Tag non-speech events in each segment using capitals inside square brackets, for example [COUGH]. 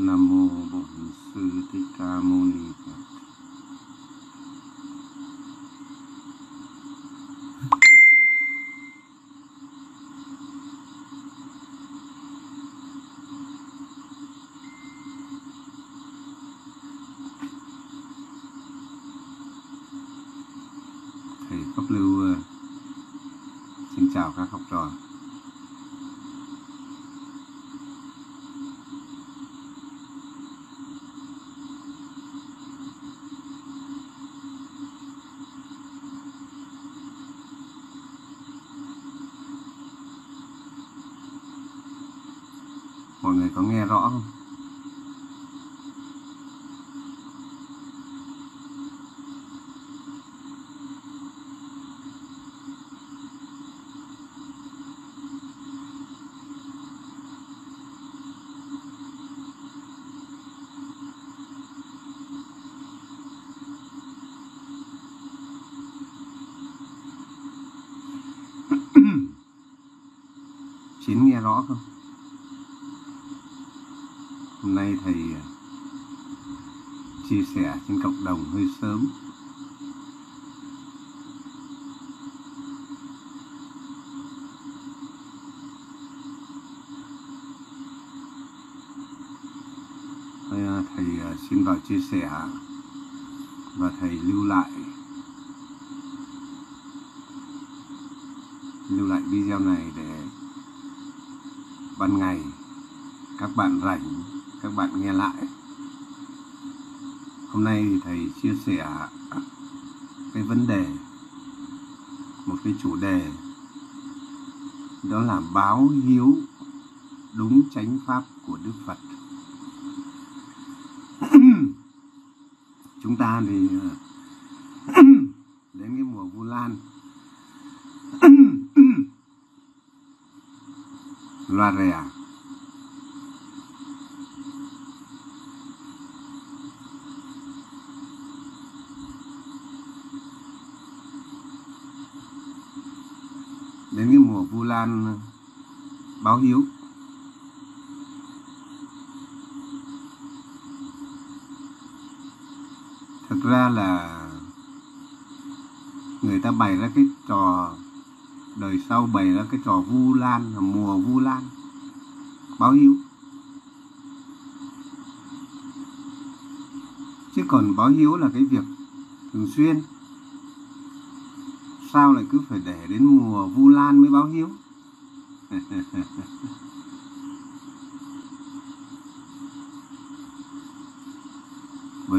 Nam mô Bổn Sư Thích Ca Mâu Ni Phật. Thầy rõ không? [CLEARS THROAT] Chín nghe rõ không? Hôm nay thầy à, chia sẻ trên cộng đồng hơi sớm. Thầy à, à, xin vào chia sẻ nghe lại. Hôm nay thì thầy chia sẻ cái vấn đề, một cái chủ đề, đó là báo hiếu đúng chánh pháp của đức phật. Thực ra là người ta bày ra cái trò đời sau bày ra cái trò vu lan là mùa vu lan, báo hiếu chứ còn báo hiếu là cái việc thường xuyên. Sao lại cứ phải để đến mùa vu lan mới báo hiếu [LAUGHS]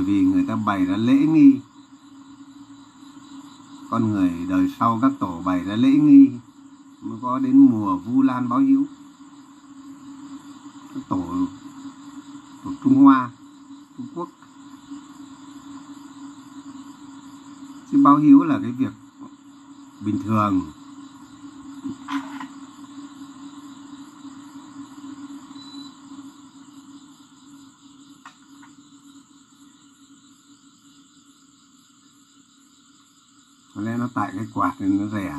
vì người ta bày ra lễ nghi. Con người đời sau các tổ bày ra lễ nghi mới có đến mùa vu lan báo hiếu các tổ của trung hoa, trung quốc. Chứ báo hiếu là cái việc bình thường. Nên nó rẻ.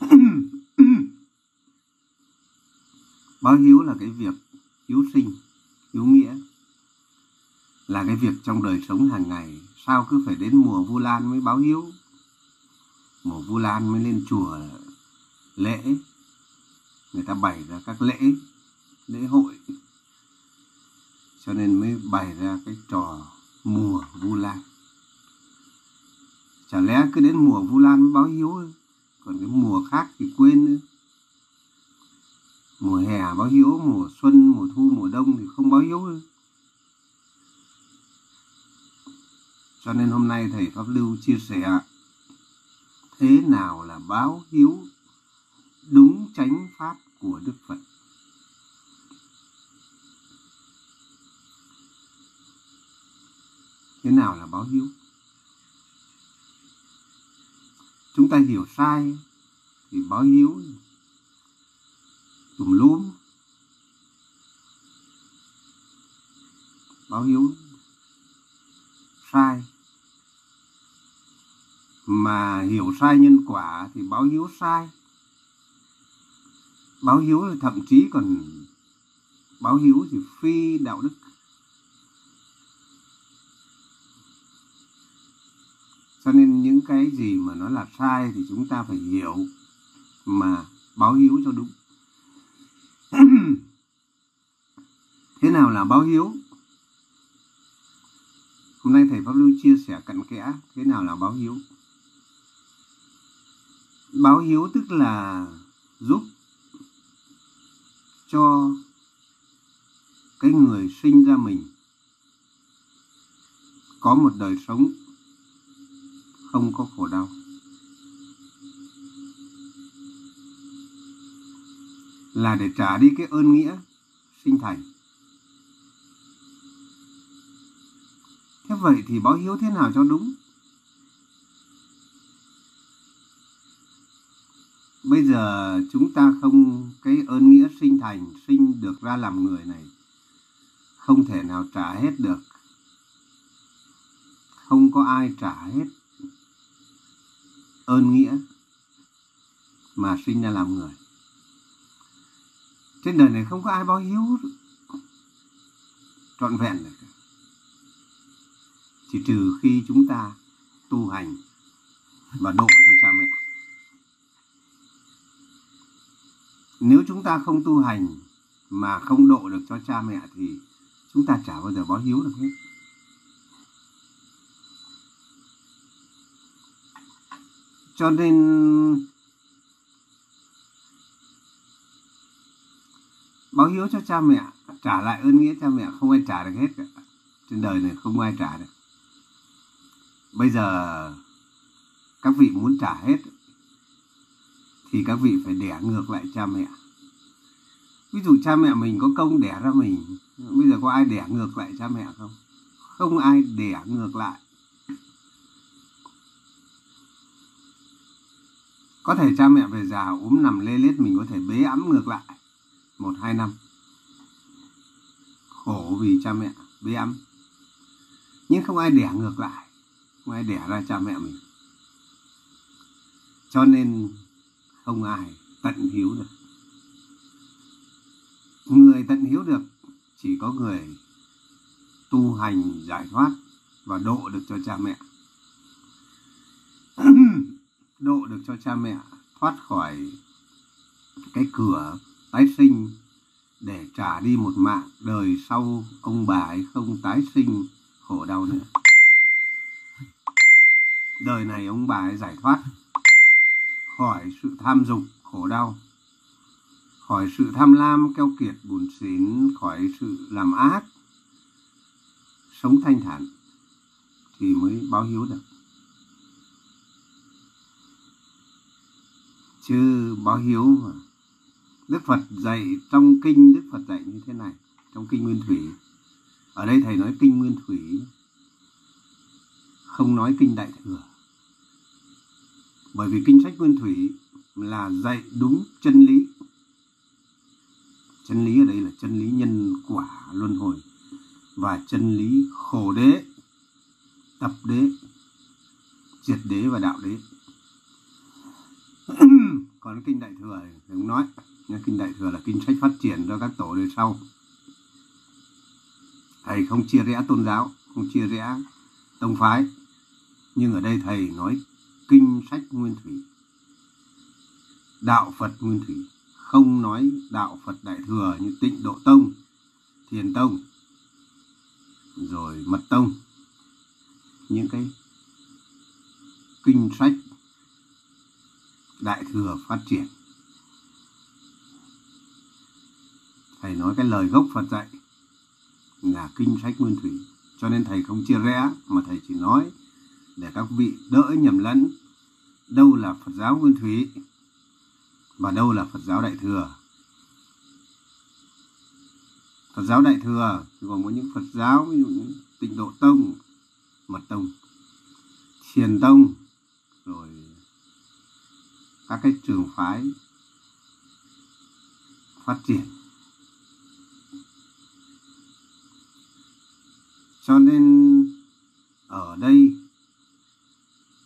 [CLEARS THROAT] Báo hiếu là cái việc hiếu sinh, hiếu nghĩa, là cái việc trong đời sống hàng ngày. Sao cứ phải đến mùa vu lan mới báo hiếu? Mùa vu lan mới lên chùa lễ. Người ta bày ra các lễ lễ hội. Cho nên mới bày ra cái trò mùa vu lan chả lẽ cứ đến mùa vu lan mới báo hiếu còn cái mùa khác thì quên nữa. Mùa hè báo hiếu mùa xuân, mùa thu, mùa đông thì không báo hiếu nữa. cho nên hôm nay thầy pháp lưu chia sẻ, thế nào là báo hiếu đúng chánh pháp của đức phật? Thế nào là báo hiếu chúng ta hiểu sai thì báo hiếu tùm lum. Báo hiếu sai. Mà hiểu sai nhân quả thì báo hiếu sai. Báo hiếu là thậm chí còn báo hiếu thì phi đạo đức. Cho nên những cái gì mà nó là sai thì chúng ta phải hiểu mà báo hiếu cho đúng. [CLEARS THROAT] Thế nào là báo hiếu? Hôm nay thầy pháp lưu chia sẻ cặn kẽ, thế nào là báo hiếu? Báo hiếu tức là giúp cho cái người sinh ra mình có một đời sống không có khổ đau. Là để trả đi cái ơn nghĩa sinh thành. Thế vậy thì báo hiếu thế nào cho đúng? Bây giờ chúng ta không cái ơn nghĩa sinh thành, sinh được ra làm người này, không thể nào trả hết được. Không có ai trả hết ơn nghĩa mà sinh ra làm người. Trên đời này không có ai báo hiếu trọn vẹn được. Chỉ trừ khi chúng ta tu hành và độ cho cha mẹ. Nếu chúng ta không tu hành mà không độ được cho cha mẹ thì chúng ta chả bao giờ báo hiếu được hết. Cho nên báo hiếu cho cha mẹ, trả lại ơn nghĩa cha mẹ, không ai trả được hết cả. Trên đời này không ai trả được. Bây giờ các vị muốn trả hết thì các vị phải đẻ ngược lại cha mẹ. Ví dụ cha mẹ mình có công đẻ ra mình, bây giờ có ai đẻ ngược lại cha mẹ không? Không ai đẻ ngược lại. Có thể cha mẹ về già ốm nằm lê lết mình có thể bế ẵm ngược lại. Một, hai, năm. Khổ vì cha mẹ bế ẵm. Nhưng không ai đẻ ngược lại. Không ai đẻ ra cha mẹ mình. Cho nên không ai tận hiếu được. Người tận hiếu được chỉ có người tu hành giải thoát và độ được cho cha mẹ độ được cho cha mẹ thoát khỏi cái cửa tái sinh để trả đi một mạng đời sau ông bà ấy không tái sinh, khổ đau nữa. Đời này ông bà ấy giải thoát khỏi sự tham dục, khổ đau, khỏi sự tham lam keo kiệt buồn xỉn, khỏi sự làm ác, sống thanh thản thì mới báo hiếu được. Chứ báo hiếu mà. Đức Phật dạy trong kinh, Đức Phật dạy như thế này, trong kinh Nguyên Thủy. Ở đây thầy nói kinh Nguyên Thủy, không nói kinh Đại Thừa. Bởi vì kinh sách Nguyên Thủy là dạy đúng chân lý. Chân lý ở đây là chân lý nhân quả luân hồi và chân lý khổ đế, tập đế, triệt đế và đạo đế còn kinh đại thừa thì không nói. Kinh đại thừa là kinh sách phát triển cho các tổ đời sau. Thầy không chia rẽ tôn giáo, không chia rẽ tông phái. Nhưng ở đây thầy nói kinh sách nguyên thủy, đạo phật nguyên thủy. Không nói đạo phật đại thừa như tịnh độ tông, thiền tông, rồi mật tông. Những cái kinh sách đại thừa phát triển. Thầy nói cái lời gốc phật dạy là kinh sách nguyên thủy. Cho nên thầy không chia rẽ, mà thầy chỉ nói để các vị đỡ nhầm lẫn. Đâu là phật giáo nguyên thủy, và đâu là phật giáo đại thừa? Phật giáo đại thừa thì còn có những phật giáo, ví dụ như tịnh độ tông, mật tông, thiền tông các cái trường phái phát triển. Cho nên ở đây,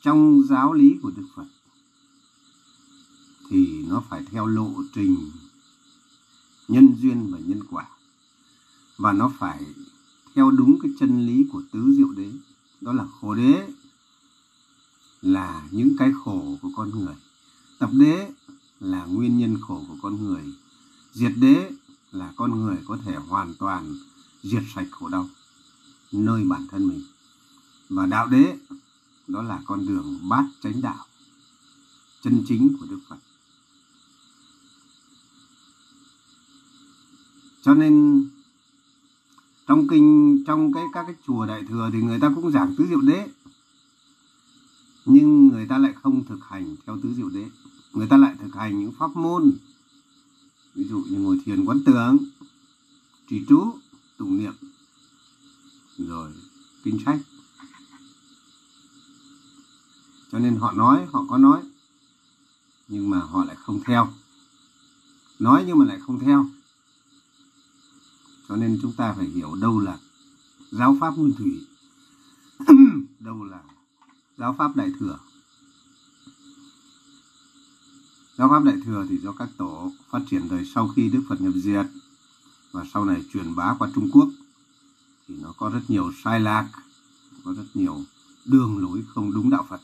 trong giáo lý của đức phật thì nó phải theo lộ trình nhân duyên và nhân quả, và nó phải theo đúng cái chân lý của tứ diệu đế. Đó là khổ đế là những cái khổ của con người tập đế là nguyên nhân khổ của con người. Diệt đế là con người có thể hoàn toàn diệt sạch khổ đau nơi bản thân mình. Và đạo đế, đó là con đường bát chánh đạo, chân chính của đức phật. Cho nên, trong kinh, trong cái, các cái chùa đại thừa thì người ta cũng giảng tứ diệu đế, nhưng người ta lại không thực hành theo tứ diệu đế người ta lại thực hành những pháp môn. Ví dụ như ngồi thiền quán tưởng trì chú tụng niệm, rồi kinh sách. Cho nên họ nói, họ có nói, nhưng mà họ lại không theo. Nói nhưng mà lại không theo. Cho nên chúng ta phải hiểu đâu là giáo pháp nguyên thủy, [CLEARS THROAT] đâu là giáo pháp đại thừa. Giáo pháp đại thừa thì do các tổ phát triển đời sau khi đức phật nhập diệt và sau này truyền bá qua trung quốc thì nó có rất nhiều sai lạc, có rất nhiều đường lối không đúng đạo phật.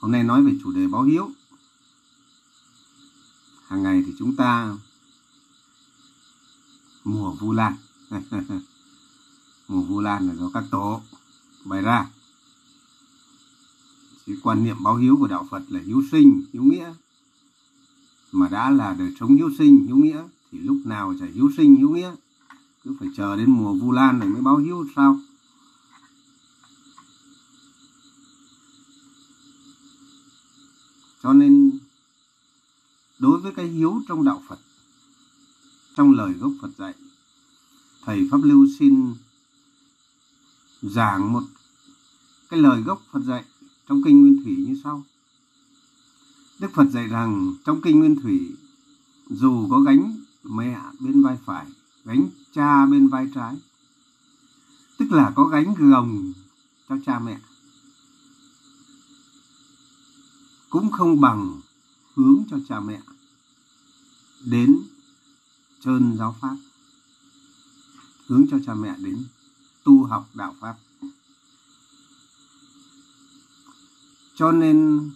Hôm nay nói về chủ đề báo hiếu. Hàng ngày thì chúng ta mùa vu lan. [LAUGHS] Mùa vu lan là do các tổ bày ra cái quan niệm báo hiếu của đạo Phật là hiếu sinh, hiếu nghĩa. Mà đã là đời sống hiếu sinh, hiếu nghĩa thì lúc nào chả hiếu sinh, hiếu nghĩa. Cứ phải chờ đến mùa Vu Lan rồi mới báo hiếu sao? Cho nên đối với cái hiếu trong đạo Phật, trong lời gốc Phật dạy, Thầy Pháp Lưu xin giảng một cái lời gốc Phật dạy trong kinh Nguyên Thủy như sau. Đức Phật dạy rằng trong kinh Nguyên Thủy dù có gánh mẹ bên vai phải, gánh cha bên vai trái, tức là có gánh gồng cho cha mẹ, cũng không bằng hướng cho cha mẹ đến trơn giáo pháp, hướng cho cha mẹ đến tu học đạo pháp. Cho nên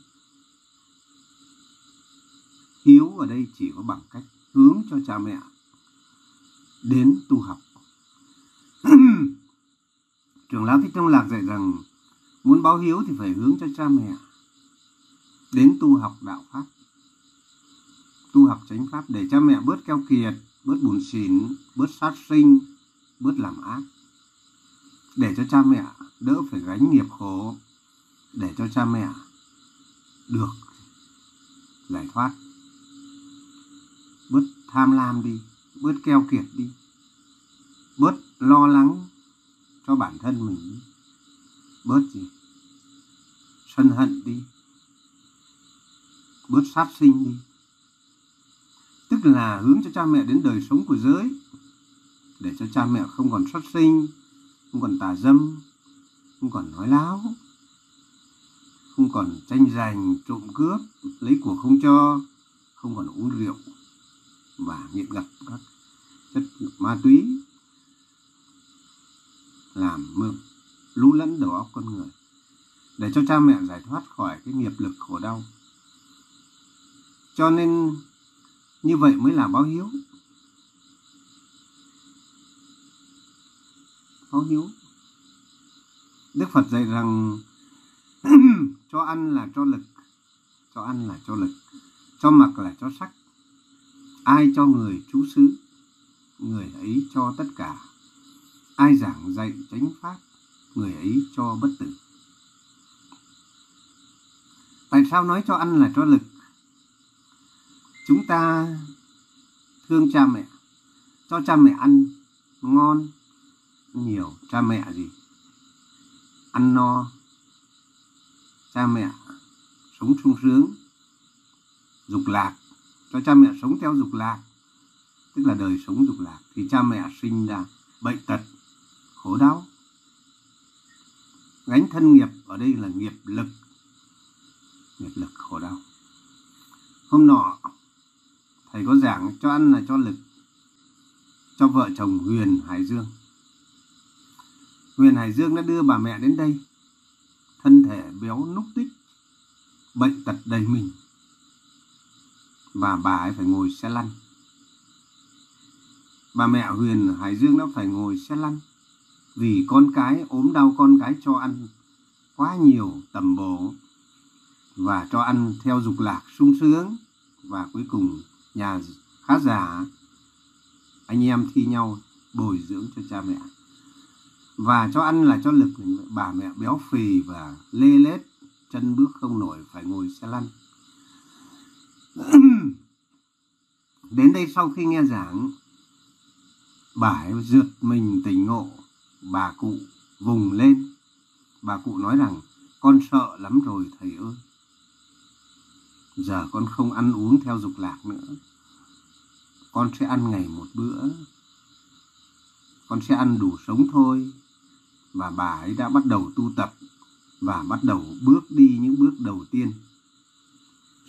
hiếu ở đây chỉ có bằng cách hướng cho cha mẹ đến tu học. [CLEARS THROAT] Trưởng lão thích trong lạc dạy rằng muốn báo hiếu thì phải hướng cho cha mẹ đến tu học đạo pháp. Tu học chánh pháp để cha mẹ bớt keo kiệt, bớt buồn xỉn, bớt sát sinh, bớt làm ác. Để cho cha mẹ đỡ phải gánh nghiệp khổ để cho cha mẹ được giải thoát. Bớt tham lam đi, bớt keo kiệt đi, bớt lo lắng cho bản thân mình bớt gì? Sân hận đi, bớt sát sinh đi. Tức là hướng cho cha mẹ đến đời sống của giới, để cho cha mẹ không còn sát sinh, không còn tà dâm, không còn nói láo không còn tranh giành, trộm cướp, lấy của không cho, không còn uống rượu và nghiện ngập các chất ma túy, làm mơ, lú lẫn đầu óc con người. Để cho cha mẹ giải thoát khỏi cái nghiệp lực khổ đau. Cho nên, như vậy mới là báo hiếu. Báo hiếu. Đức phật dạy rằng [CLEARS THROAT] cho ăn là cho lực, cho ăn là cho lực, cho mặc là cho sắc. Ai cho người chú xứ, người ấy cho tất cả. Ai giảng dạy chánh pháp, người ấy cho bất tử. Tại sao nói cho ăn là cho lực? Chúng ta thương cha mẹ. Cho cha mẹ ăn ngon, nhiều. Cha mẹ gì? Ăn no cha mẹ sống sung sướng dục lạc. Cho cha mẹ sống theo dục lạc tức là đời sống dục lạc thì cha mẹ sinh ra bệnh tật khổ đau. Gánh thân nghiệp ở đây là nghiệp lực nghiệp lực khổ đau. Hôm nọ thầy có giảng cho ăn là cho lực cho vợ chồng Huyền Hải Dương. Huyền Hải Dương đã đưa bà mẹ đến đây, thân thể béo núc tích, bệnh tật đầy mình, và bà ấy phải ngồi xe lăn. Bà mẹ Huyền Hải Dương đã phải ngồi xe lăn vì con cái ốm đau con cái cho ăn quá nhiều tầm bổ và cho ăn theo dục lạc sung sướng và cuối cùng nhà khá giả anh em thi nhau bồi dưỡng cho cha mẹ và cho ăn là cho lực, bà mẹ béo phì và lê lết, chân bước không nổi phải ngồi xe lăn. [CLEARS THROAT] Đến đây sau khi nghe giảng, bà ấy rượt mình tỉnh ngộ, bà cụ vùng lên. Bà cụ nói rằng, con sợ lắm rồi, thầy ơi. Giờ con không ăn uống theo dục lạc nữa. Con sẽ ăn ngày một bữa. Con sẽ ăn đủ sống thôi và bà ấy đã bắt đầu tu tập và bắt đầu bước đi những bước đầu tiên.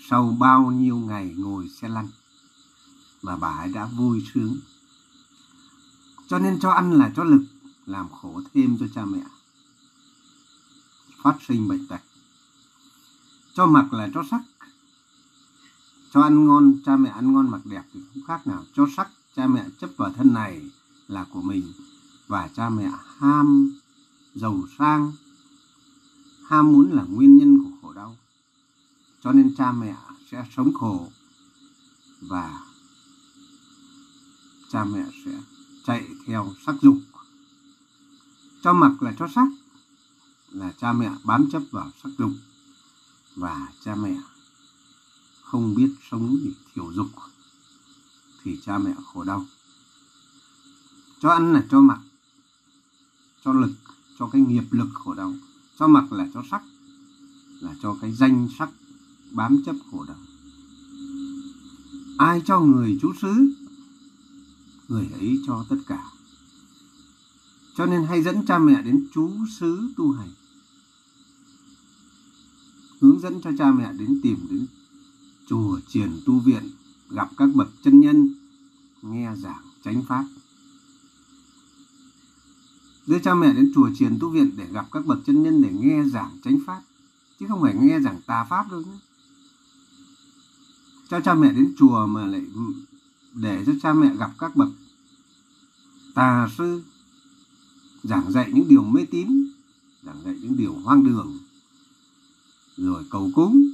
Sau bao nhiêu ngày ngồi xe lăn và bà ấy đã vui sướng. Cho nên cho ăn là cho lực, làm khổ thêm cho cha mẹ. Phát sinh bệnh tật. Cho mặc là cho sắc. Cho ăn ngon, cha mẹ ăn ngon mặc đẹp thì không khác nào. Cho sắc, cha mẹ chấp vào thân này là của mình và cha mẹ ham giàu sang. Ham muốn là nguyên nhân của khổ đau. Cho nên cha mẹ sẽ sống khổ và cha mẹ sẽ chạy theo sắc dục. Cho mặc là cho sắc, là cha mẹ bám chấp vào sắc dục và cha mẹ không biết sống vì thiểu dục thì cha mẹ khổ đau. Cho ăn là cho mặc, cho lực cho cái nghiệp lực khổ đau, cho mặc là cho sắc, là cho cái danh sắc, bám chấp khổ đau. Ai cho người chú xứ, người ấy cho tất cả. Cho nên hay dẫn cha mẹ đến chú xứ tu hành. Hướng dẫn cho cha mẹ đến tìm đến chùa triển tu viện, gặp các bậc chân nhân, nghe giảng, chánh pháp đưa cha mẹ đến chùa triển tu viện để gặp các bậc chân nhân để nghe giảng chánh pháp. Chứ không phải nghe giảng tà pháp đâu nhé. Cho cha mẹ đến chùa mà lại để cho cha mẹ gặp các bậc tà sư, giảng dạy những điều mê tín, giảng dạy những điều hoang đường, rồi cầu cúng,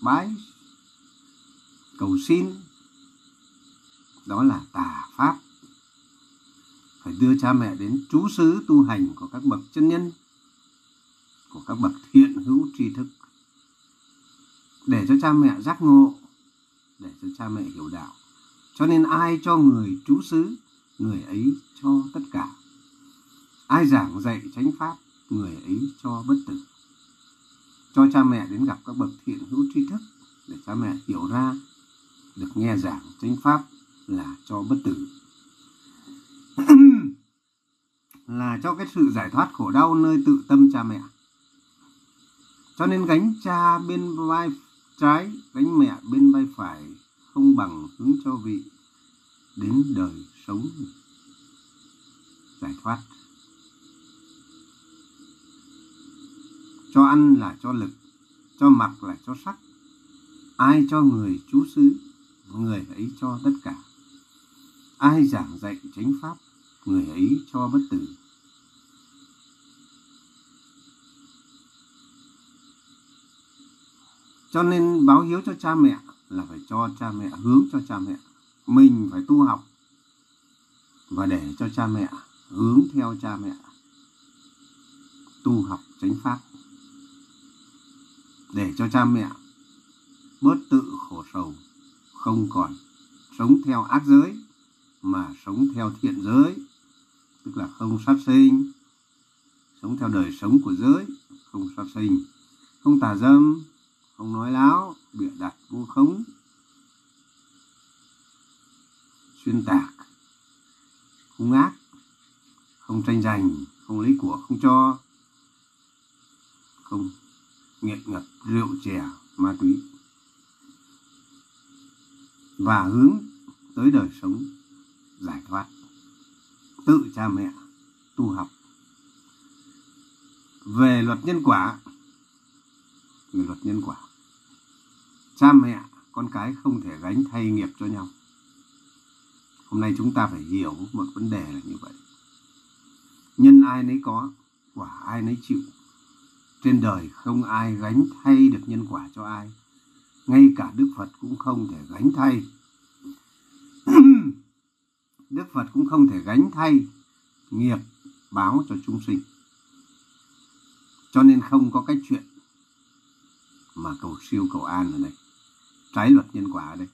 bái, cầu xin. Đó là tà pháp phải đưa cha mẹ đến trú xứ tu hành của các bậc chân nhân, của các bậc thiện hữu tri thức, để cho cha mẹ giác ngộ, để cho cha mẹ hiểu đạo. Cho nên ai cho người trú xứ, người ấy cho tất cả. Ai giảng dạy chánh pháp, người ấy cho bất tử. Cho cha mẹ đến gặp các bậc thiện hữu tri thức, để cha mẹ hiểu ra, được nghe giảng chánh pháp là cho bất tử. [COUGHS] là cho cái sự giải thoát khổ đau nơi tự tâm cha mẹ. Cho nên gánh cha bên vai trái, gánh mẹ bên vai phải không bằng hướng cho vị đến đời sống giải thoát. Cho ăn là cho lực, cho mặc là cho sắc. Ai cho người chú xứ, người ấy cho tất cả ai giảng dạy chánh pháp, người ấy cho bất tử. Cho nên báo hiếu cho cha mẹ là phải cho cha mẹ, hướng cho cha mẹ. Mình phải tu học và để cho cha mẹ hướng theo cha mẹ tu học chánh pháp. Để cho cha mẹ bớt tự khổ sầu, không còn sống theo ác giới mà sống theo thiện giới, tức là không sát sinh, sống theo đời sống của giới, không sát sinh, không tà dâm, không nói láo, bịa đặt vu khống, xuyên tạc, hung ác, không tranh giành, không lấy của, không cho, không nghiện ngập rượu chè, ma túy, và hướng tới đời sống giải thoát. Tự cha mẹ tu học. Về luật nhân quả, về luật nhân quả, cha mẹ, con cái không thể gánh thay nghiệp cho nhau. Hôm nay chúng ta phải hiểu một vấn đề là như vậy. Nhân ai nấy có, quả ai nấy chịu. Trên đời không ai gánh thay được nhân quả cho ai. Ngay cả đức phật cũng không thể gánh thay đức phật cũng không thể gánh thay nghiệp báo cho chúng sinh. Cho nên không có cái chuyện mà cầu siêu cầu an ở đây. Trái luật nhân quả ở đây.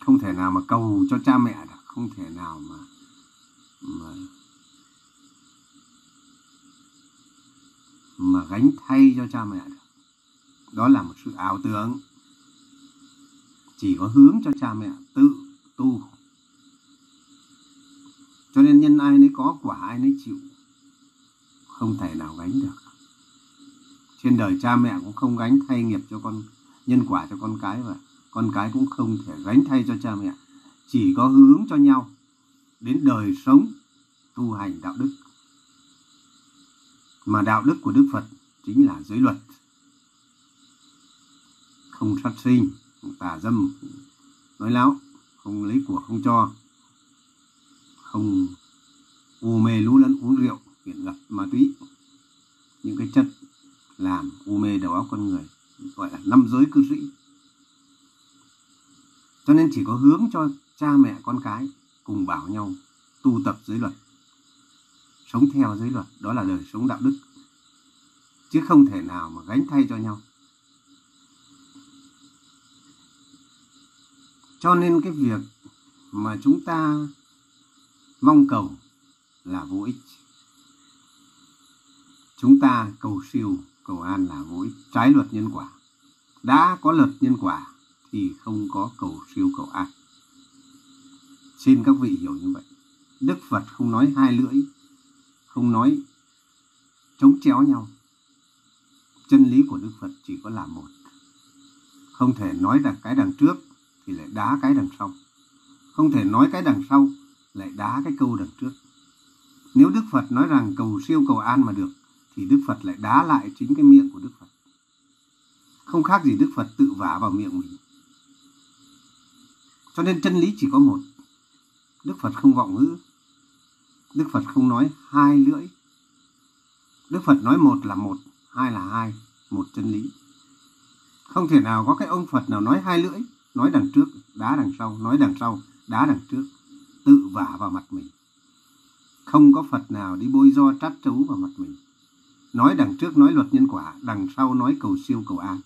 Không thể nào mà cầu cho cha mẹ được. Không thể nào mà mà mà gánh thay cho cha mẹ được. Đó là một sự ảo tưởng. Chỉ có hướng cho cha mẹ tự tu. Cho nên nhân ai nấy có quả ai nấy chịu. Không thể nào gánh được. Trên đời cha mẹ cũng không gánh thay nghiệp cho con, nhân quả cho con cái và con cái cũng không thể gánh thay cho cha mẹ. Chỉ có hướng cho nhau đến đời sống, tu hành đạo đức. Mà đạo đức của đức phật chính là giới luật. Không sát sinh tà dâm nói láo không lấy của không cho, không u mê lú lẫn uống rượu, nghiện ngập ma túy. Những cái chất làm u mê đầu óc con người gọi là năm giới cư sĩ. Cho nên chỉ có hướng cho cha mẹ con cái cùng bảo nhau tu tập giới luật, sống theo giới luật, đó là đời sống đạo đức. Chứ không thể nào mà gánh thay cho nhau. Cho nên cái việc mà chúng ta mong cầu là vô ích. Chúng ta cầu siêu, cầu an là vô ích. Trái luật nhân quả. Đã có luật nhân quả thì không có cầu siêu, cầu an. Xin các vị hiểu như vậy. Đức phật không nói hai lưỡi, không nói chống chéo nhau. Chân lý của đức phật chỉ có là một. Không thể nói rằng cái đằng trước thì lại đá cái đằng sau. Không thể nói cái đằng sau, lại đá cái câu đằng trước. Nếu đức phật nói rằng cầu siêu cầu an mà được, thì đức phật lại đá lại chính cái miệng của đức phật. Không khác gì đức phật tự vả vào miệng mình. Cho nên chân lý chỉ có một. Đức phật không vọng ngữ. Đức phật không nói hai lưỡi. Đức phật nói một là một, hai là hai, một chân lý. Không thể nào có cái ông phật nào nói hai lưỡi nói đằng trước, đá đằng sau, nói đằng sau, đá đằng trước, tự vả vào mặt mình. Không có phật nào đi bôi do trát trấu vào mặt mình. Nói đằng trước nói luật nhân quả, đằng sau nói cầu siêu cầu an.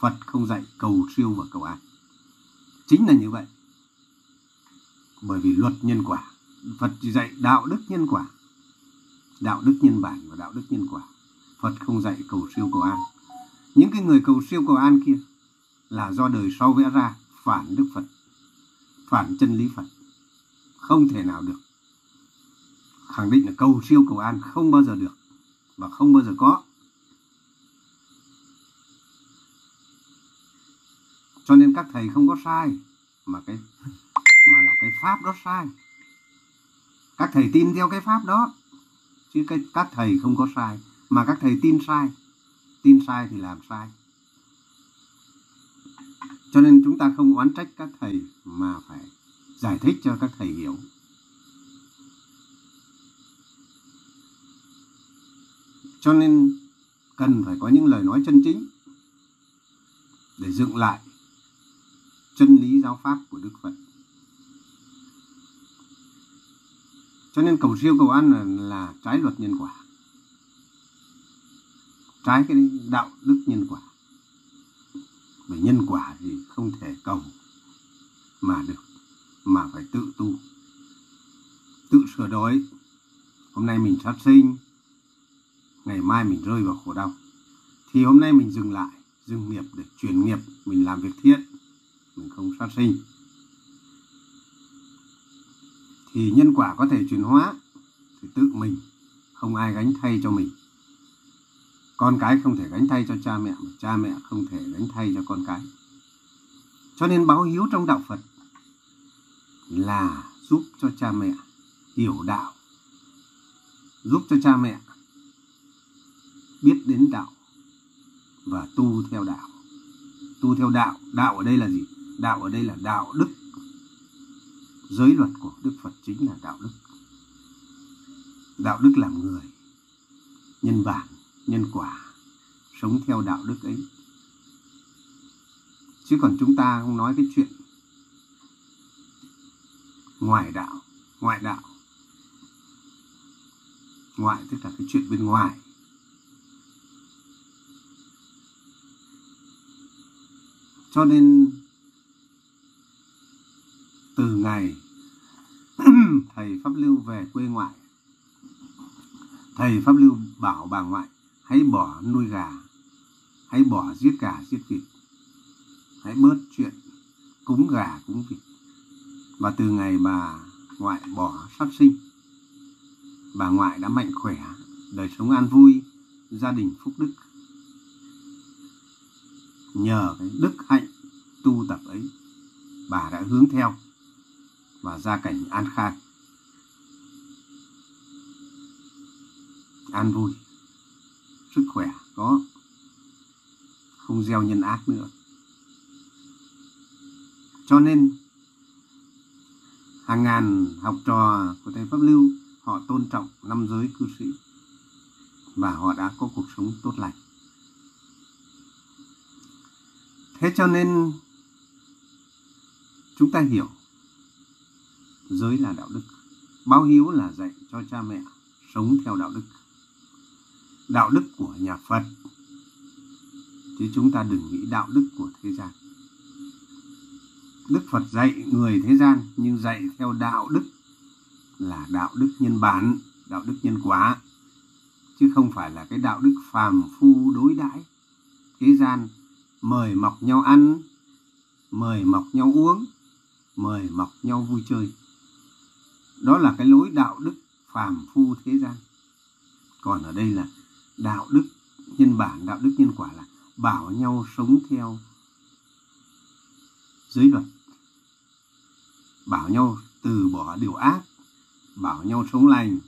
Phật không dạy cầu siêu và cầu an. Chính là như vậy. Bởi vì luật nhân quả, phật chỉ dạy đạo đức nhân quả. Đạo đức nhân bản và đạo đức nhân quả. Phật không dạy cầu siêu cầu an. Những cái người cầu siêu cầu an kia là do đời sau vẽ ra phản đức phật, phản chân lý phật. Không thể nào được. Khẳng định là cầu siêu cầu an không bao giờ được và không bao giờ có. Cho nên các thầy không có sai, mà cái, mà là cái pháp đó sai. Các thầy tin theo cái pháp đó, chứ cái, các thầy không có sai. Mà các thầy tin sai tin sai thì làm sai cho nên chúng ta không oán trách các thầy mà phải giải thích cho các thầy hiểu cho nên cần phải có những lời nói chân chính để dựng lại chân lý giáo pháp của Đức Phật. Cho nên cầu siêu cầu ăn là, là trái luật nhân quả. Trái cái đạo đức nhân quả về nhân quả thì không thể cầu mà được, mà phải tự tu. Tự sửa đổi. Hôm nay mình sát sinh, ngày mai mình rơi vào khổ đau. Thì hôm nay mình dừng lại, dừng nghiệp để chuyển nghiệp, mình làm việc thiện mình không sát sinh thì nhân quả có thể chuyển hóa thì tự mình không ai gánh thay cho mình con cái không thể gánh thay cho cha mẹ mà cha mẹ không thể gánh thay cho con cái. Cho nên báo hiếu trong đạo phật là giúp cho cha mẹ hiểu đạo, giúp cho cha mẹ biết đến đạo và tu theo đạo. Tu theo đạo đạo ở đây là gì? Đạo ở đây là đạo đức. Giới luật của đức phật chính là đạo đức. Đạo đức làm người, nhân bản nhân quả, sống theo đạo đức ấy. Chứ còn chúng ta không nói cái chuyện ngoài đạo, ngoại đạo. Ngoại tức là cái chuyện bên ngoài. Cho nên từ ngày [CLEARS THROAT] thầy pháp lưu về quê ngoại, thầy pháp lưu bảo bà ngoại hãy bỏ nuôi gà. Hãy bỏ giết gà, giết vịt. Hãy bớt chuyện cúng gà, cúng vịt. Và từ ngày bà ngoại bỏ sát sinh, bà ngoại đã mạnh khỏe, đời sống an vui, gia đình phúc đức. Nhờ cái đức hạnh tu tập ấy, bà đã hướng theo và gia cảnh an khang an vui sức khỏe có, không gieo nhân ác nữa. Cho nên, hàng ngàn học trò của thầy pháp lưu, họ tôn trọng năm giới cư sĩ và họ đã có cuộc sống tốt lành. Thế cho nên, chúng ta hiểu, giới là đạo đức, báo hiếu là dạy cho cha mẹ sống theo đạo đức đạo đức của nhà phật. Chứ chúng ta đừng nghĩ đạo đức của thế gian. Đức phật dạy người thế gian, nhưng dạy theo đạo đức là đạo đức nhân bản, đạo đức nhân quả. Chứ không phải là cái đạo đức phàm phu đối đãi. Thế gian, mời mọc nhau ăn, mời mọc nhau uống, mời mọc nhau vui chơi. Đó là cái lối đạo đức phàm phu thế gian. Còn ở đây là đạo đức nhân bản, đạo đức nhân quả là bảo nhau sống theo giới luật, bảo nhau từ bỏ điều ác, bảo nhau sống lành,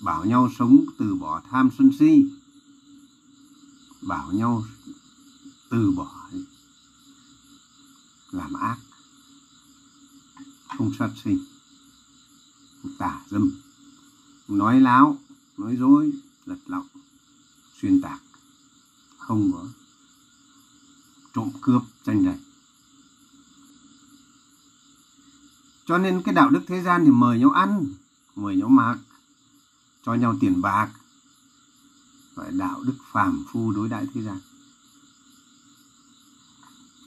bảo nhau sống từ bỏ tham sân si, bảo nhau từ bỏ làm ác, không sát sinh tả dâm nói láo, nói dối lật lọng, xuyên tạc, không có trộm cướp tranh giành cho nên cái đạo đức thế gian thì mời nhau ăn, mời nhau mặc, cho nhau tiền bạc. Gọi đạo đức phàm phu đối đãi thế gian.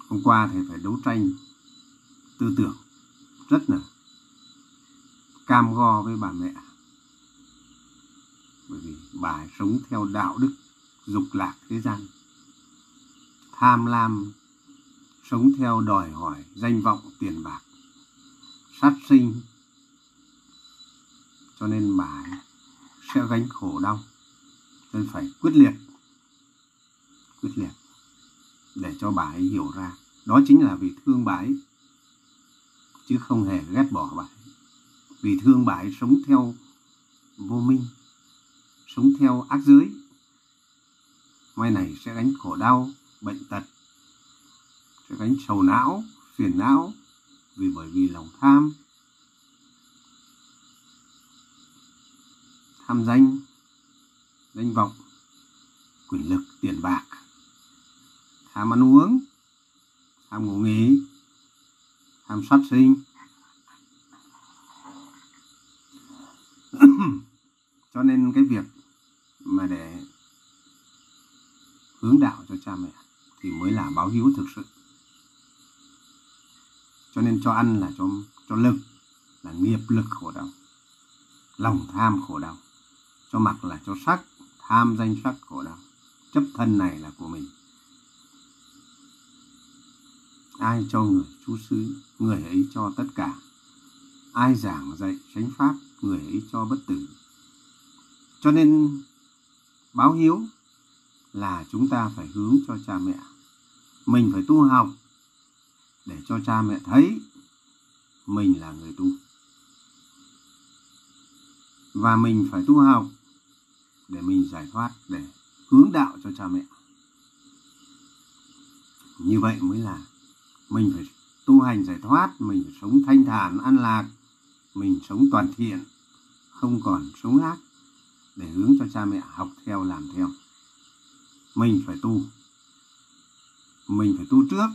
Hôm qua thầy phải đấu tranh tư tưởng rất là cam go với bà mẹ. Bởi vì bà sống theo đạo đức dục lạc thế gian. Tham lam, sống theo đòi hỏi danh vọng tiền bạc, sát sinh. Cho nên bà sẽ gánh khổ đau, nên phải quyết liệt quyết liệt để cho bà ấy hiểu ra. Đó chính là vì thương bà ấy, chứ không hề ghét bỏ bà ấy. Vì thương bà ấy sống theo vô minh sống theo ác giới. Mai này sẽ gánh khổ đau, bệnh tật, sẽ gánh sầu não, phiền não, vì bởi vì lòng tham. Tham danh danh vọng, quyền lực, tiền bạc. Tham ăn uống, tham ngủ nghỉ, tham sát sinh. [COUGHS] Cho nên cái việc mà để hướng đạo cho cha mẹ thì mới là báo hiếu thực sự. Cho nên cho ăn là cho cho lực, là nghiệp lực khổ đau, lòng tham khổ đau. Cho mặc là cho sắc, tham danh sắc khổ đau. Chấp thân này là của mình. Ai cho người chú xứ, người ấy cho tất cả. Ai giảng dạy chánh pháp, người ấy cho bất tử. Cho nên báo hiếu là chúng ta phải hướng cho cha mẹ. Mình phải tu học để cho cha mẹ thấy mình là người tu. Và mình phải tu học để mình giải thoát, để hướng đạo cho cha mẹ. Như vậy mới là mình phải tu hành giải thoát, mình phải sống thanh thản, an lạc, mình sống toàn thiện, không còn sống ác để hướng cho cha mẹ học theo, làm theo. Mình phải tu. Mình phải tu trước,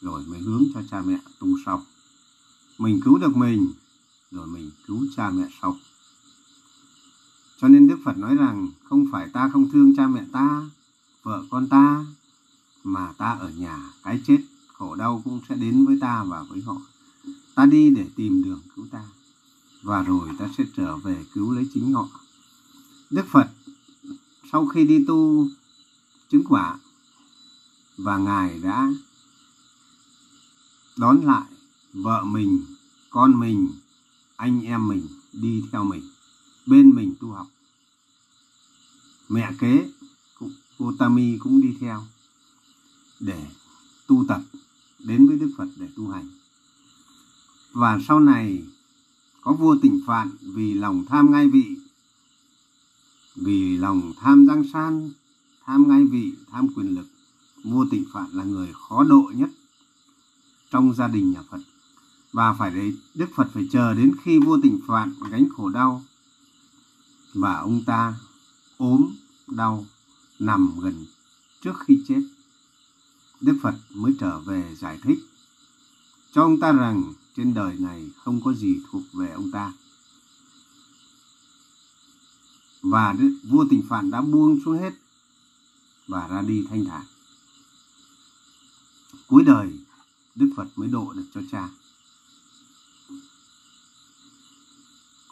rồi mới hướng cho cha mẹ tu sau. Mình cứu được mình, rồi mình cứu cha mẹ sau. Cho nên đức phật nói rằng, không phải ta không thương cha mẹ ta, vợ con ta, mà ta ở nhà cái chết, khổ đau cũng sẽ đến với ta và với họ. Ta đi để tìm đường cứu ta và rồi ta sẽ trở về cứu lấy chính họ đức phật, sau khi đi tu chứng quả, và ngài đã đón lại vợ mình, con mình, anh em mình đi theo mình, bên mình tu học. Mẹ kế Gotami cũng đi theo để tu tập, đến với Đức Phật để tu hành. Và sau này có vua tỉnh phạn vì lòng tham ngai vị, vì lòng tham giang san, tham ngai vị, tham quyền lực. Vua tỉnh phạn là người khó độ nhất trong gia đình nhà phật. Và phải đấy đức phật phải chờ đến khi vua tỉnh phạn gánh khổ đau. Và ông ta ốm đau, nằm gần trước khi chết. Đức phật mới trở về giải thích cho ông ta rằng trên đời này không có gì thuộc về ông ta. Và vua tình phản đã buông xuống hết và ra đi thanh thản. Cuối đời, đức phật mới độ được cho cha.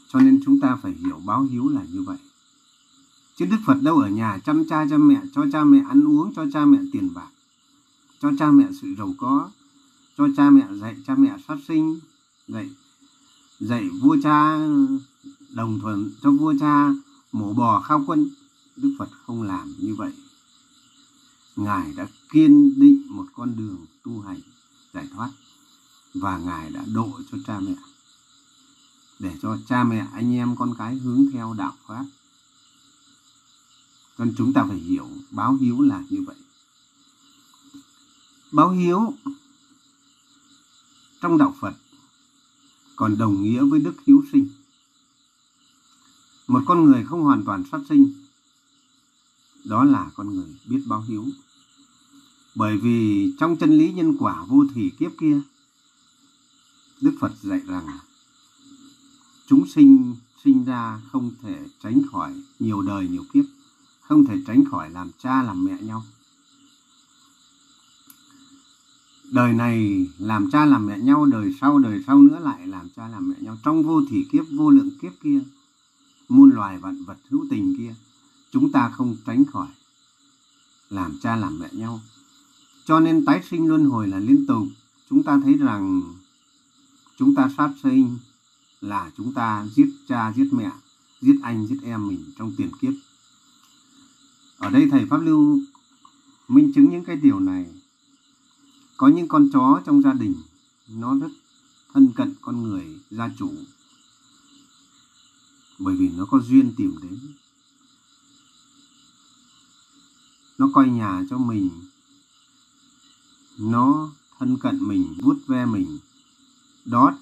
Cho nên chúng ta phải hiểu báo hiếu là như vậy. Chứ đức phật đâu ở nhà chăm cha chăm mẹ, cho cha mẹ ăn uống, cho cha mẹ tiền bạc, cho cha mẹ sự giàu có cho cha mẹ dạy cha mẹ sát sinh, dạy dạy vua cha, đồng thuận cho vua cha, mổ bò, khao quân. Đức phật không làm như vậy. Ngài đã kiên định một con đường tu hành giải thoát và ngài đã độ cho cha mẹ, để cho cha mẹ, anh em, con cái hướng theo đạo pháp. Nên chúng ta phải hiểu, báo hiếu là như vậy. Báo hiếu trong đạo phật, còn đồng nghĩa với đức hiếu sinh. Một con người không hoàn toàn sát sinh, đó là con người biết báo hiếu. Bởi vì trong chân lý nhân quả vô thủy kiếp kia, đức phật dạy rằng, chúng sinh sinh ra không thể tránh khỏi nhiều đời nhiều kiếp, không thể tránh khỏi làm cha làm mẹ nhau. Đời này làm cha làm mẹ nhau, đời sau đời sau nữa lại làm cha làm mẹ nhau. Trong vô thủy kiếp, vô lượng kiếp kia, muôn loài vạn vật hữu tình kia, chúng ta không tránh khỏi làm cha làm mẹ nhau. Cho nên tái sinh luân hồi là liên tục. Chúng ta thấy rằng chúng ta sát sinh là chúng ta giết cha, giết mẹ, giết anh, giết em mình trong tiền kiếp. Ở đây thầy pháp lưu minh chứng những cái điều này có những con chó trong gia đình, nó rất thân cận con người, gia chủ. Bởi vì nó có duyên tìm đến. Nó coi nhà cho mình. Nó thân cận mình, vuốt ve mình. Đó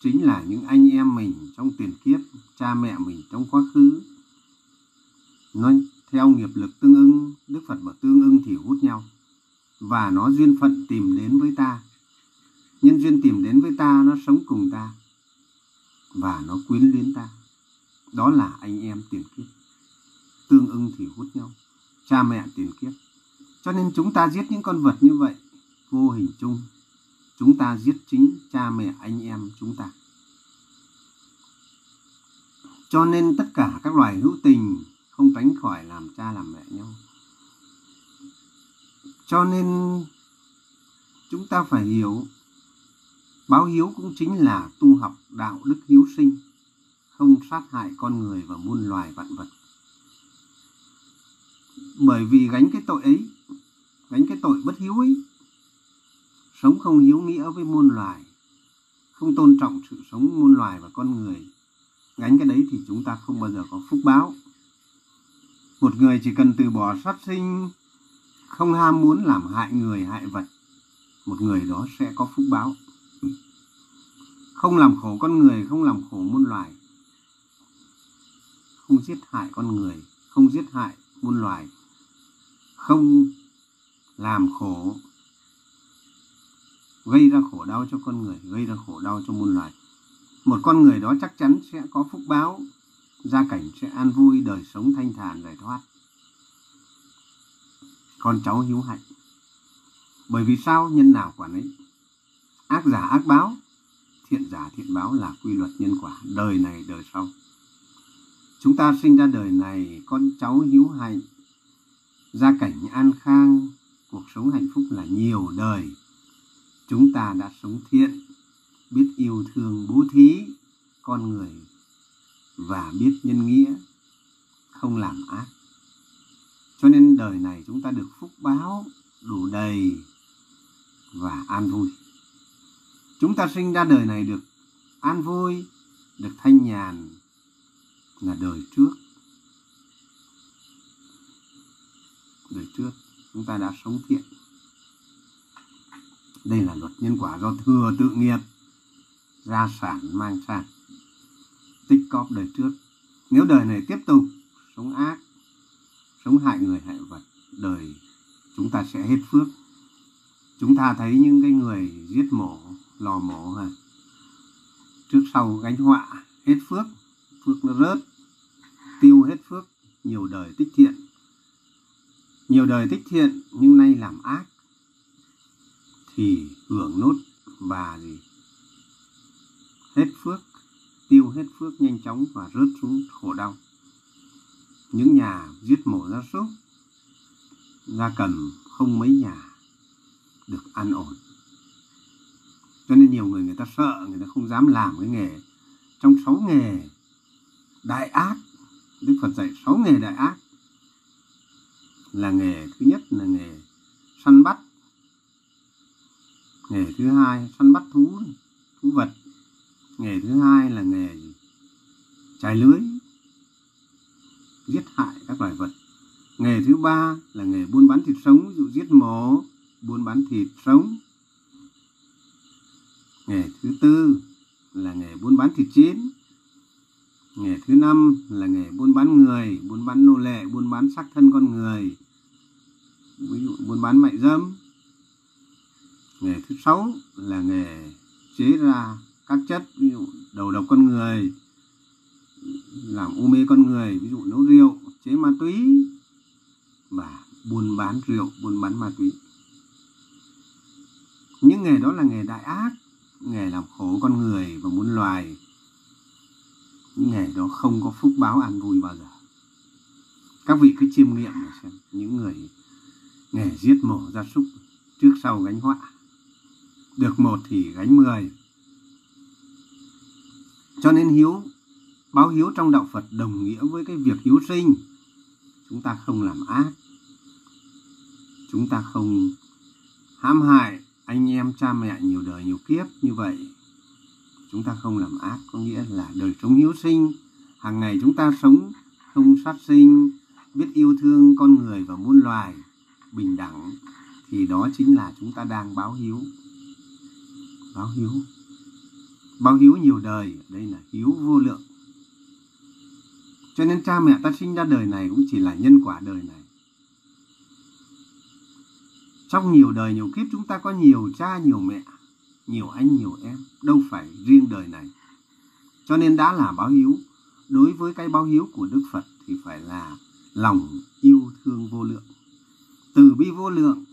chính là những anh em mình trong tiền kiếp, cha mẹ mình trong quá khứ. Nó theo nghiệp lực tương ưng, đức phật bảo tương ưng thì hút nhau và nó duyên phận tìm đến với ta. Nhân duyên tìm đến với ta, nó sống cùng ta và nó quyến luyến ta. Đó là anh em tiền kiếp. Tương ưng thì hút nhau, cha mẹ tiền kiếp. Cho nên chúng ta giết những con vật như vậy, vô hình chung, chúng ta giết chính cha mẹ anh em chúng ta. Cho nên tất cả các loài hữu tình không tránh khỏi làm cha làm mẹ nhau cho nên chúng ta phải hiểu, báo hiếu cũng chính là tu học đạo đức hiếu sinh, không sát hại con người và muôn loài vạn vật. Bởi vì gánh cái tội ấy, gánh cái tội bất hiếu ấy, sống không hiếu nghĩa với muôn loài, không tôn trọng sự sống muôn loài và con người, gánh cái đấy thì chúng ta không bao giờ có phúc báo. Một người chỉ cần từ bỏ sát sinh không ham muốn làm hại người, hại vật. Một người đó sẽ có phúc báo. Không làm khổ con người, không làm khổ muôn loài. Không giết hại con người, không giết hại muôn loài. Không làm khổ, gây ra khổ đau cho con người, gây ra khổ đau cho muôn loài. Một con người đó chắc chắn sẽ có phúc báo, gia cảnh sẽ an vui, đời sống thanh thản, giải thoát con cháu hiếu hạnh. Bởi vì sao nhân nào quả nấy, ác giả ác báo thiện giả thiện báo là quy luật nhân quả đời này đời sau. Chúng ta sinh ra đời này con cháu hiếu hạnh gia cảnh an khang cuộc sống hạnh phúc là nhiều đời. Chúng ta đã sống thiện biết yêu thương bố thí con người và biết nhân nghĩa không làm ác cho nên đời này chúng ta được phúc báo đủ đầy và an vui. Chúng ta sinh ra đời này được an vui, được thanh nhàn là đời trước. Đời trước chúng ta đã sống thiện. Đây là luật nhân quả do thừa tự nghiệp, gia sản mang sang, tích cóp đời trước. Nếu đời này tiếp tục sống ác sống hại người, hại vật. Đời, chúng ta sẽ hết phước. Chúng ta thấy những cái người giết mổ, lò mổ ha trước sau gánh họa, hết phước. Phước nó rớt. Tiêu hết phước. Nhiều đời tích thiện. Nhiều đời tích thiện, nhưng nay làm ác, thì hưởng nốt và gì? Hết phước, tiêu hết phước, nhanh chóng và rớt xuống khổ đau những nhà giết mổ gia súc, gia cầm không mấy nhà được an ổn. Cho nên nhiều người người ta sợ, người ta không dám làm cái nghề. Trong sáu nghề đại ác, đức phật dạy sáu nghề đại ác là nghề thứ nhất là nghề săn bắt. Nghề thứ hai, săn bắt thú thú vật. Nghề thứ hai là nghề trải lưới giết hại các loài vật. Nghề thứ ba là nghề buôn bán thịt sống, ví dụ giết mổ, buôn bán thịt sống. Nghề thứ tư là nghề buôn bán thịt chín. Nghề thứ năm là nghề buôn bán người, buôn bán nô lệ, buôn bán xác thân con người, ví dụ buôn bán mại dâm. Nghề thứ sáu là nghề chế ra các chất, ví dụ đầu độc con người làm u mê con người, ví dụ nấu rượu, chế ma túy và buôn bán rượu, buôn bán ma túy. Những nghề đó là nghề đại ác, nghề làm khổ con người và muốn loài. Những nghề đó không có phúc báo an vui bao giờ. Các vị cứ chiêm nghiệm mà xem, những người nghề giết mổ gia súc trước sau gánh họa. Được một thì gánh mười. Cho nên hiếu báo hiếu trong đạo phật đồng nghĩa với cái việc hiếu sinh. Chúng ta không làm ác. Chúng ta không hãm hại anh em, cha mẹ nhiều đời nhiều kiếp như vậy. Chúng ta không làm ác, có nghĩa là đời sống hiếu sinh. Hàng ngày chúng ta sống không sát sinh, biết yêu thương con người và muôn loài, bình đẳng, thì đó chính là chúng ta đang báo hiếu. Báo hiếu. Báo hiếu nhiều đời. Đây là hiếu vô lượng cho nên cha mẹ ta sinh ra đời này cũng chỉ là nhân quả đời này. Trong nhiều đời, nhiều kiếp chúng ta có nhiều cha, nhiều mẹ, nhiều anh, nhiều em. Đâu phải riêng đời này. Cho nên đã là báo hiếu. Đối với cái báo hiếu của đức phật thì phải là lòng yêu thương vô lượng. Từ bi vô lượng,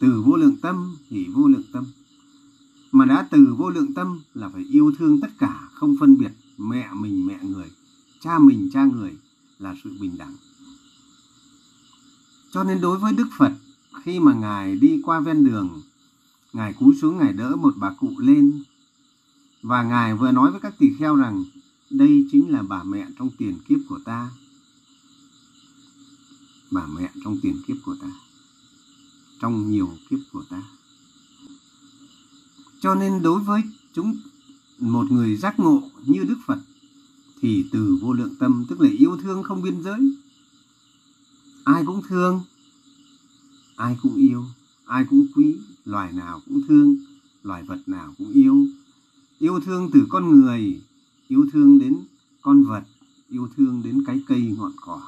từ vô lượng tâm thì vô lượng tâm. Mà đã từ vô lượng tâm là phải yêu thương tất cả, không phân biệt mẹ mình, mẹ người, cha mình, cha người là sự bình đẳng. Cho nên đối với đức phật, khi mà ngài đi qua ven đường, ngài cúi xuống ngài đỡ một bà cụ lên. Và ngài vừa nói với các tỳ kheo rằng, đây chính là bà mẹ trong tiền kiếp của ta. Bà mẹ trong tiền kiếp của ta, trong nhiều kiếp của ta. Cho nên đối với chúng một người giác ngộ như Đức Phật, thì từ vô lượng tâm, tức là yêu thương không biên giới. Ai cũng thương, ai cũng yêu, ai cũng quý, loài nào cũng thương, loài vật nào cũng yêu. Yêu thương từ con người, yêu thương đến con vật, yêu thương đến cái cây ngọn cỏ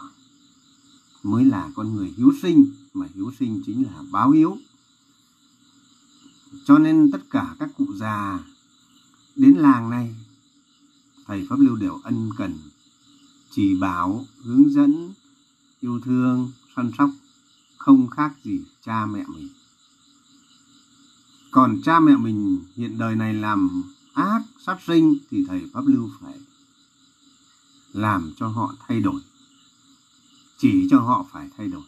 mới là con người hiếu sinh, mà hiếu sinh chính là báo hiếu. Cho nên tất cả các cụ già đến làng này, thầy pháp lưu đều ân cần, chỉ bảo, hướng dẫn, yêu thương, săn sóc, không khác gì cha mẹ mình. Còn cha mẹ mình hiện đời này làm ác sát sinh thì thầy pháp lưu phải làm cho họ thay đổi, chỉ cho họ phải thay đổi.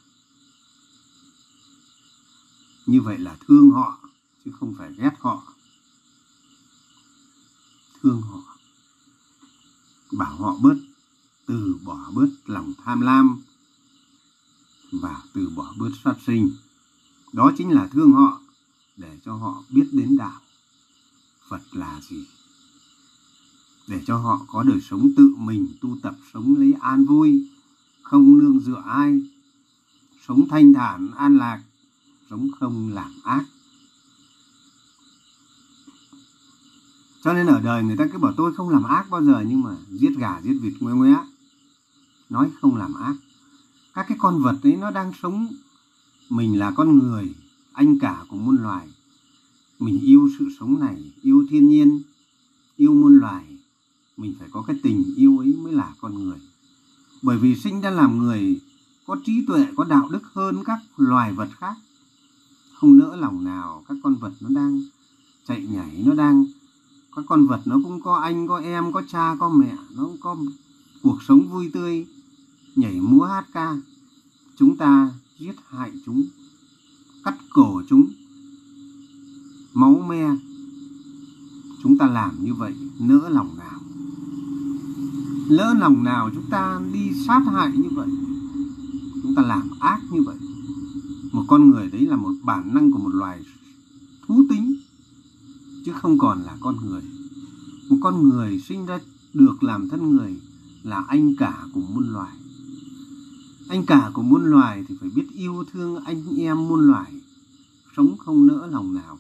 Như vậy là thương họ, chứ không phải ghét họ thương họ. Bảo họ bớt, từ bỏ bớt lòng tham lam và từ bỏ bớt sát sinh. Đó chính là thương họ, để cho họ biết đến đạo. Phật là gì? Để cho họ có đời sống tự mình, tu tập, sống lấy an vui, không nương dựa ai, sống thanh thản, an lạc, sống không làm ác. Cho nên ở đời người ta cứ bảo tôi không làm ác bao giờ, nhưng mà giết gà, giết vịt ngoe ngoé nói không làm ác. Các cái con vật ấy, nó đang sống, mình là con người, anh cả của muôn loài. Mình yêu sự sống này, yêu thiên nhiên, yêu muôn loài. Mình phải có cái tình yêu ấy mới là con người. Bởi vì sinh ra làm người, có trí tuệ, có đạo đức hơn các loài vật khác. Không nỡ lòng nào các con vật nó đang chạy nhảy, nó đang các con vật nó cũng có anh, có em, có cha, có mẹ, nó cũng có cuộc sống vui tươi, nhảy múa hát ca. Chúng ta giết hại chúng, cắt cổ chúng, máu me. Chúng ta làm như vậy, nỡ lòng nào? Lỡ lòng nào chúng ta đi sát hại như vậy? Chúng ta làm ác như vậy? Một con người đấy là một bản năng của một loài thú tính chứ không còn là con người. Một con người sinh ra được làm thân người là anh cả của muôn loài. Anh cả của muôn loài thì phải biết yêu thương anh em muôn loài, sống không nỡ lòng nào.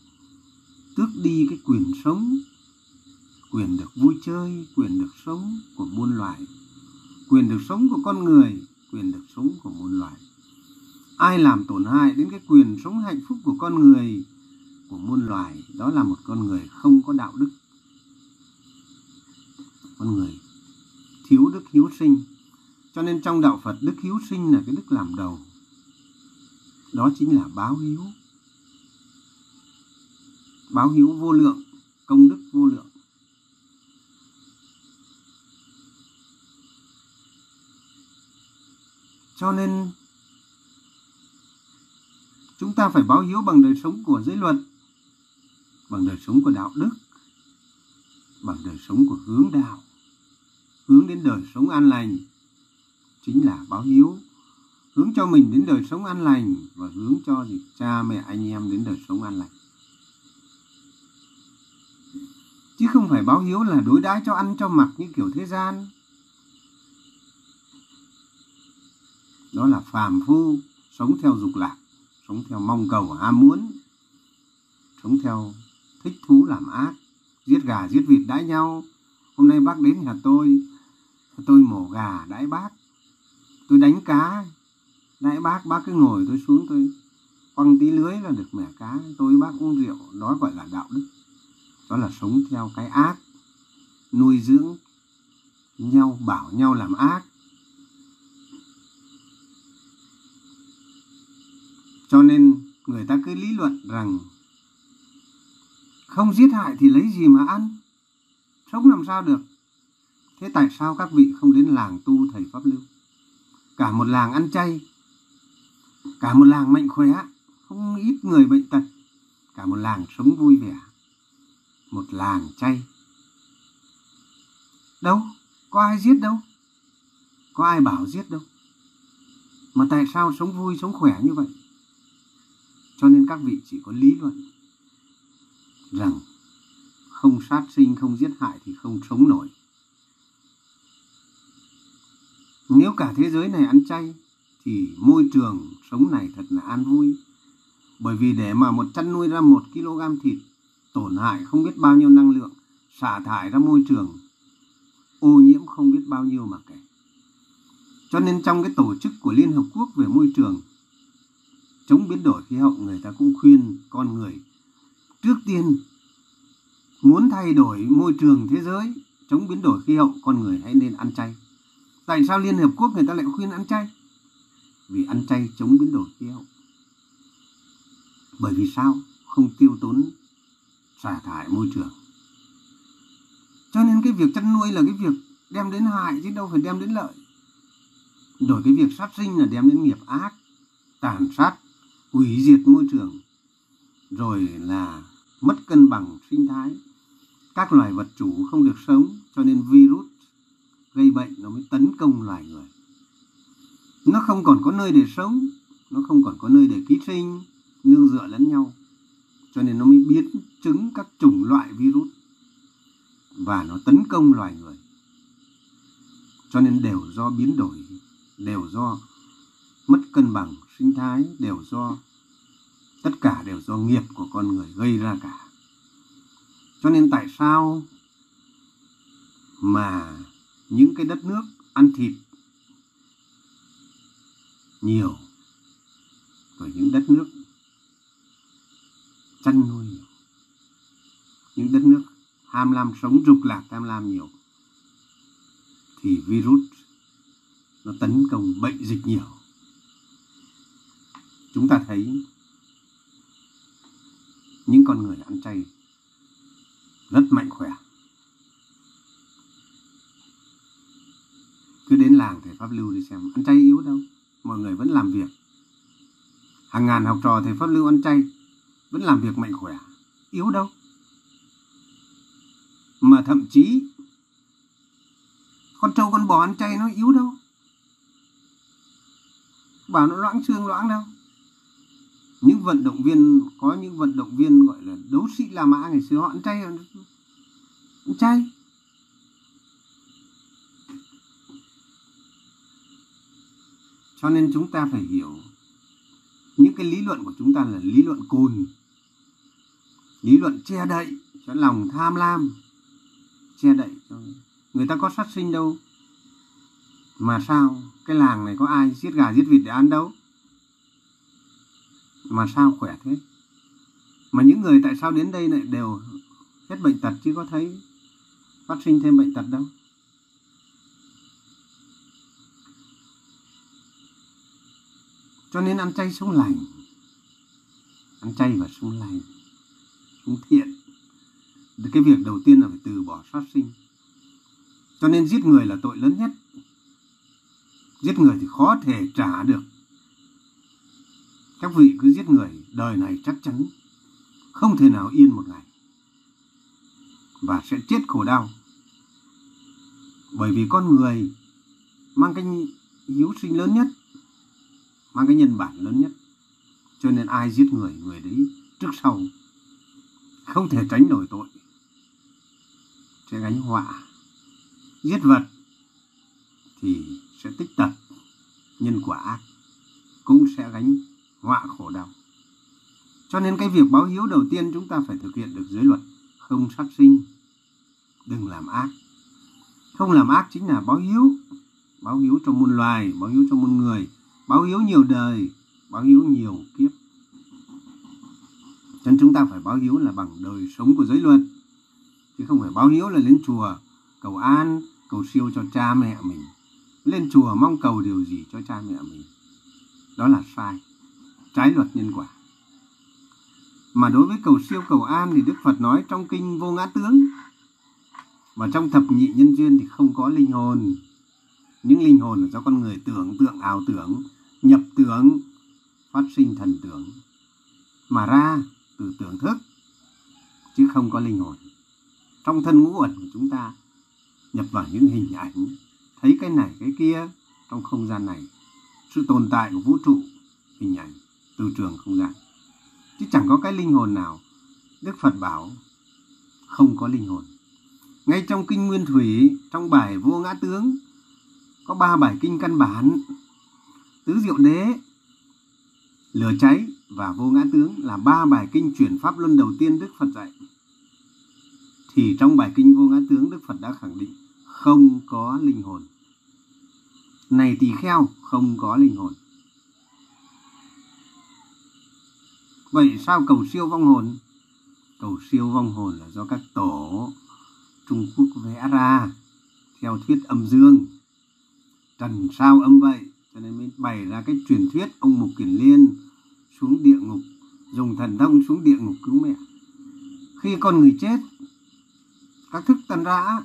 Tước đi cái quyền sống, quyền được vui chơi, quyền được sống của muôn loài. Quyền được sống của con người, quyền được sống của muôn loài. Ai làm tổn hại đến cái quyền sống hạnh phúc của con người của muôn loài, đó là một con người không có đạo đức. Con người thiếu đức hiếu sinh, cho nên trong đạo phật đức hiếu sinh là cái đức làm đầu. Đó chính là báo hiếu báo hiếu vô lượng, công đức vô lượng. Cho nên chúng ta phải báo hiếu bằng đời sống của giới luật bằng đời sống của đạo đức, bằng đời sống của hướng đạo. Hướng đến đời sống an lành chính là báo hiếu. Hướng cho mình đến đời sống an lành và hướng cho gì? Cha, mẹ, anh em đến đời sống an lành. Chứ không phải báo hiếu là đối đãi cho ăn cho mặc như kiểu thế gian. Đó là phàm phu, sống theo dục lạc, sống theo mong cầu, ham muốn, sống theo thích thú làm ác, giết gà giết vịt đãi nhau. Hôm nay bác đến nhà tôi tôi mổ gà đãi bác, tôi đánh cá, đãi bác bác cứ ngồi tôi xuống tôi quăng tí lưới là được mẻ cá. Tôi bác uống rượu, đó gọi là đạo đức, đó là sống theo cái ác, nuôi dưỡng nhau, bảo nhau làm ác. Cho nên người ta cứ lý luận rằng không giết hại thì lấy gì mà ăn? Sống làm sao được? Thế tại sao các vị không đến làng tu thầy pháp lưu? Cả một làng ăn chay, cả một làng mạnh khỏe, không ít người bệnh tật, cả một làng sống vui vẻ, một làng chay. Đâu? Có ai giết đâu? Có ai bảo giết đâu? Mà tại sao sống vui, sống khỏe như vậy? Cho nên các vị chỉ có lý luận rằng không sát sinh, không giết hại thì không sống nổi. Nếu cả thế giới này ăn chay, thì môi trường sống này thật là an vui. Bởi vì để mà một chăn nuôi ra một kg thịt, tổn hại không biết bao nhiêu năng lượng, xả thải ra môi trường, ô nhiễm không biết bao nhiêu mà kể. Cho nên trong cái tổ chức của Liên Hợp Quốc về môi trường, chống biến đổi khí hậu, người ta cũng khuyên con người trước tiên muốn thay đổi môi trường thế giới, chống biến đổi khí hậu, con người hãy nên ăn chay. Tại sao Liên Hợp Quốc người ta lại khuyên ăn chay? Vì ăn chay chống biến đổi khí hậu. Bởi vì sao? Không tiêu tốn, xả thải môi trường. Cho nên cái việc chăn nuôi là cái việc đem đến hại, chứ đâu phải đem đến lợi. Rồi cái việc sát sinh là đem đến nghiệp ác, tàn sát, hủy diệt môi trường. Rồi là mất cân bằng sinh thái. Các loài vật chủ không được sống, cho nên virus gây bệnh nó mới tấn công loài người. Nó không còn có nơi để sống, nó không còn có nơi để ký sinh, nương dựa lẫn nhau. Cho nên nó mới biến chứng các chủng loại virus và nó tấn công loài người. Cho nên đều do biến đổi, đều do mất cân bằng sinh thái, đều do tất cả đều do nghiệp của con người gây ra cả. Cho nên tại sao mà những cái đất nước ăn thịt nhiều, rồi những đất nước chăn nuôi nhiều, những đất nước ham lam sống dục lạc tham lam nhiều, thì virus nó tấn công bệnh dịch nhiều. Chúng ta thấy những con người ăn chay rất mạnh khỏe. Cứ đến làng thầy pháp lưu đi xem, ăn chay yếu đâu, mọi người vẫn làm việc. Hàng ngàn học trò thầy pháp lưu ăn chay, vẫn làm việc mạnh khỏe, yếu đâu. Mà thậm chí, con trâu con bò ăn chay nó yếu đâu. Bảo nó loãng xương loãng đâu những vận động viên, có những vận động viên gọi là đấu sĩ La Mã ngày xưa, họ ăn chay ăn chay. Cho nên chúng ta phải hiểu, những cái lý luận của chúng ta là lý luận cồn lý luận che đậy cho lòng tham lam, che đậy cho người ta có sát sinh đâu. Mà sao cái làng này có ai giết gà giết vịt để ăn đâu? Mà sao khỏe thế? Mà những người tại sao đến đây lại đều hết bệnh tật chứ có thấy phát sinh thêm bệnh tật đâu? Cho nên ăn chay sống lành. Ăn chay và sống lành sống thiện. Cái việc đầu tiên là phải từ bỏ sát sinh. Cho nên giết người là tội lớn nhất. Giết người thì khó thể trả được các vị cứ giết người, đời này chắc chắn không thể nào yên một ngày. Và sẽ chết khổ đau. Bởi vì con người mang cái hiếu sinh lớn nhất, mang cái nhân bản lớn nhất. Cho nên ai giết người người đấy trước sau không thể tránh nổi tội. Sẽ gánh họa giết vật thì sẽ tích tật, nhân quả ác cũng sẽ gánh họa khổ đau. Cho nên cái việc báo hiếu đầu tiên chúng ta phải thực hiện được giới luật không sát sinh, đừng làm ác. Không làm ác chính là báo hiếu báo hiếu cho muôn loài, báo hiếu cho muôn người, báo hiếu nhiều đời, báo hiếu nhiều kiếp. Cho nên chúng ta phải báo hiếu là bằng đời sống của giới luật, chứ không phải báo hiếu là lên chùa, cầu an, cầu siêu cho cha mẹ mình. Lên chùa mong cầu điều gì cho cha mẹ mình. Đó là sai trái luật nhân quả. Mà đối với cầu siêu cầu an thì đức phật nói trong kinh vô ngã tướng. Và trong thập nhị nhân duyên thì không có linh hồn. Những linh hồn là do con người tưởng tượng, ảo tưởng, nhập tưởng, phát sinh thần tưởng. Mà ra từ tưởng thức, chứ không có linh hồn. Trong thân ngũ ẩn của chúng ta, nhập vào những hình ảnh, thấy cái này, cái kia, trong không gian này, sự tồn tại của vũ trụ, hình ảnh từ trường không gian. Chứ chẳng có cái linh hồn nào. Đức phật bảo không có linh hồn. Ngay trong kinh nguyên thủy, trong bài vô ngã tướng, có ba bài kinh căn bản. Tứ diệu đế, lửa cháy và vô ngã tướng là ba bài kinh chuyển pháp luân đầu tiên đức phật dạy. Thì trong bài kinh vô ngã tướng, đức phật đã khẳng định không có linh hồn. Này tỳ kheo, không có linh hồn. Vậy sao cầu siêu vong hồn? Cầu siêu vong hồn là do các tổ trung quốc vẽ ra theo thuyết âm dương. Trần sao âm vậy? Cho nên mới bày ra cái truyền thuyết ông mục kiền liên xuống địa ngục, dùng thần thông xuống địa ngục cứu mẹ. Khi con người chết, các thức tân rã,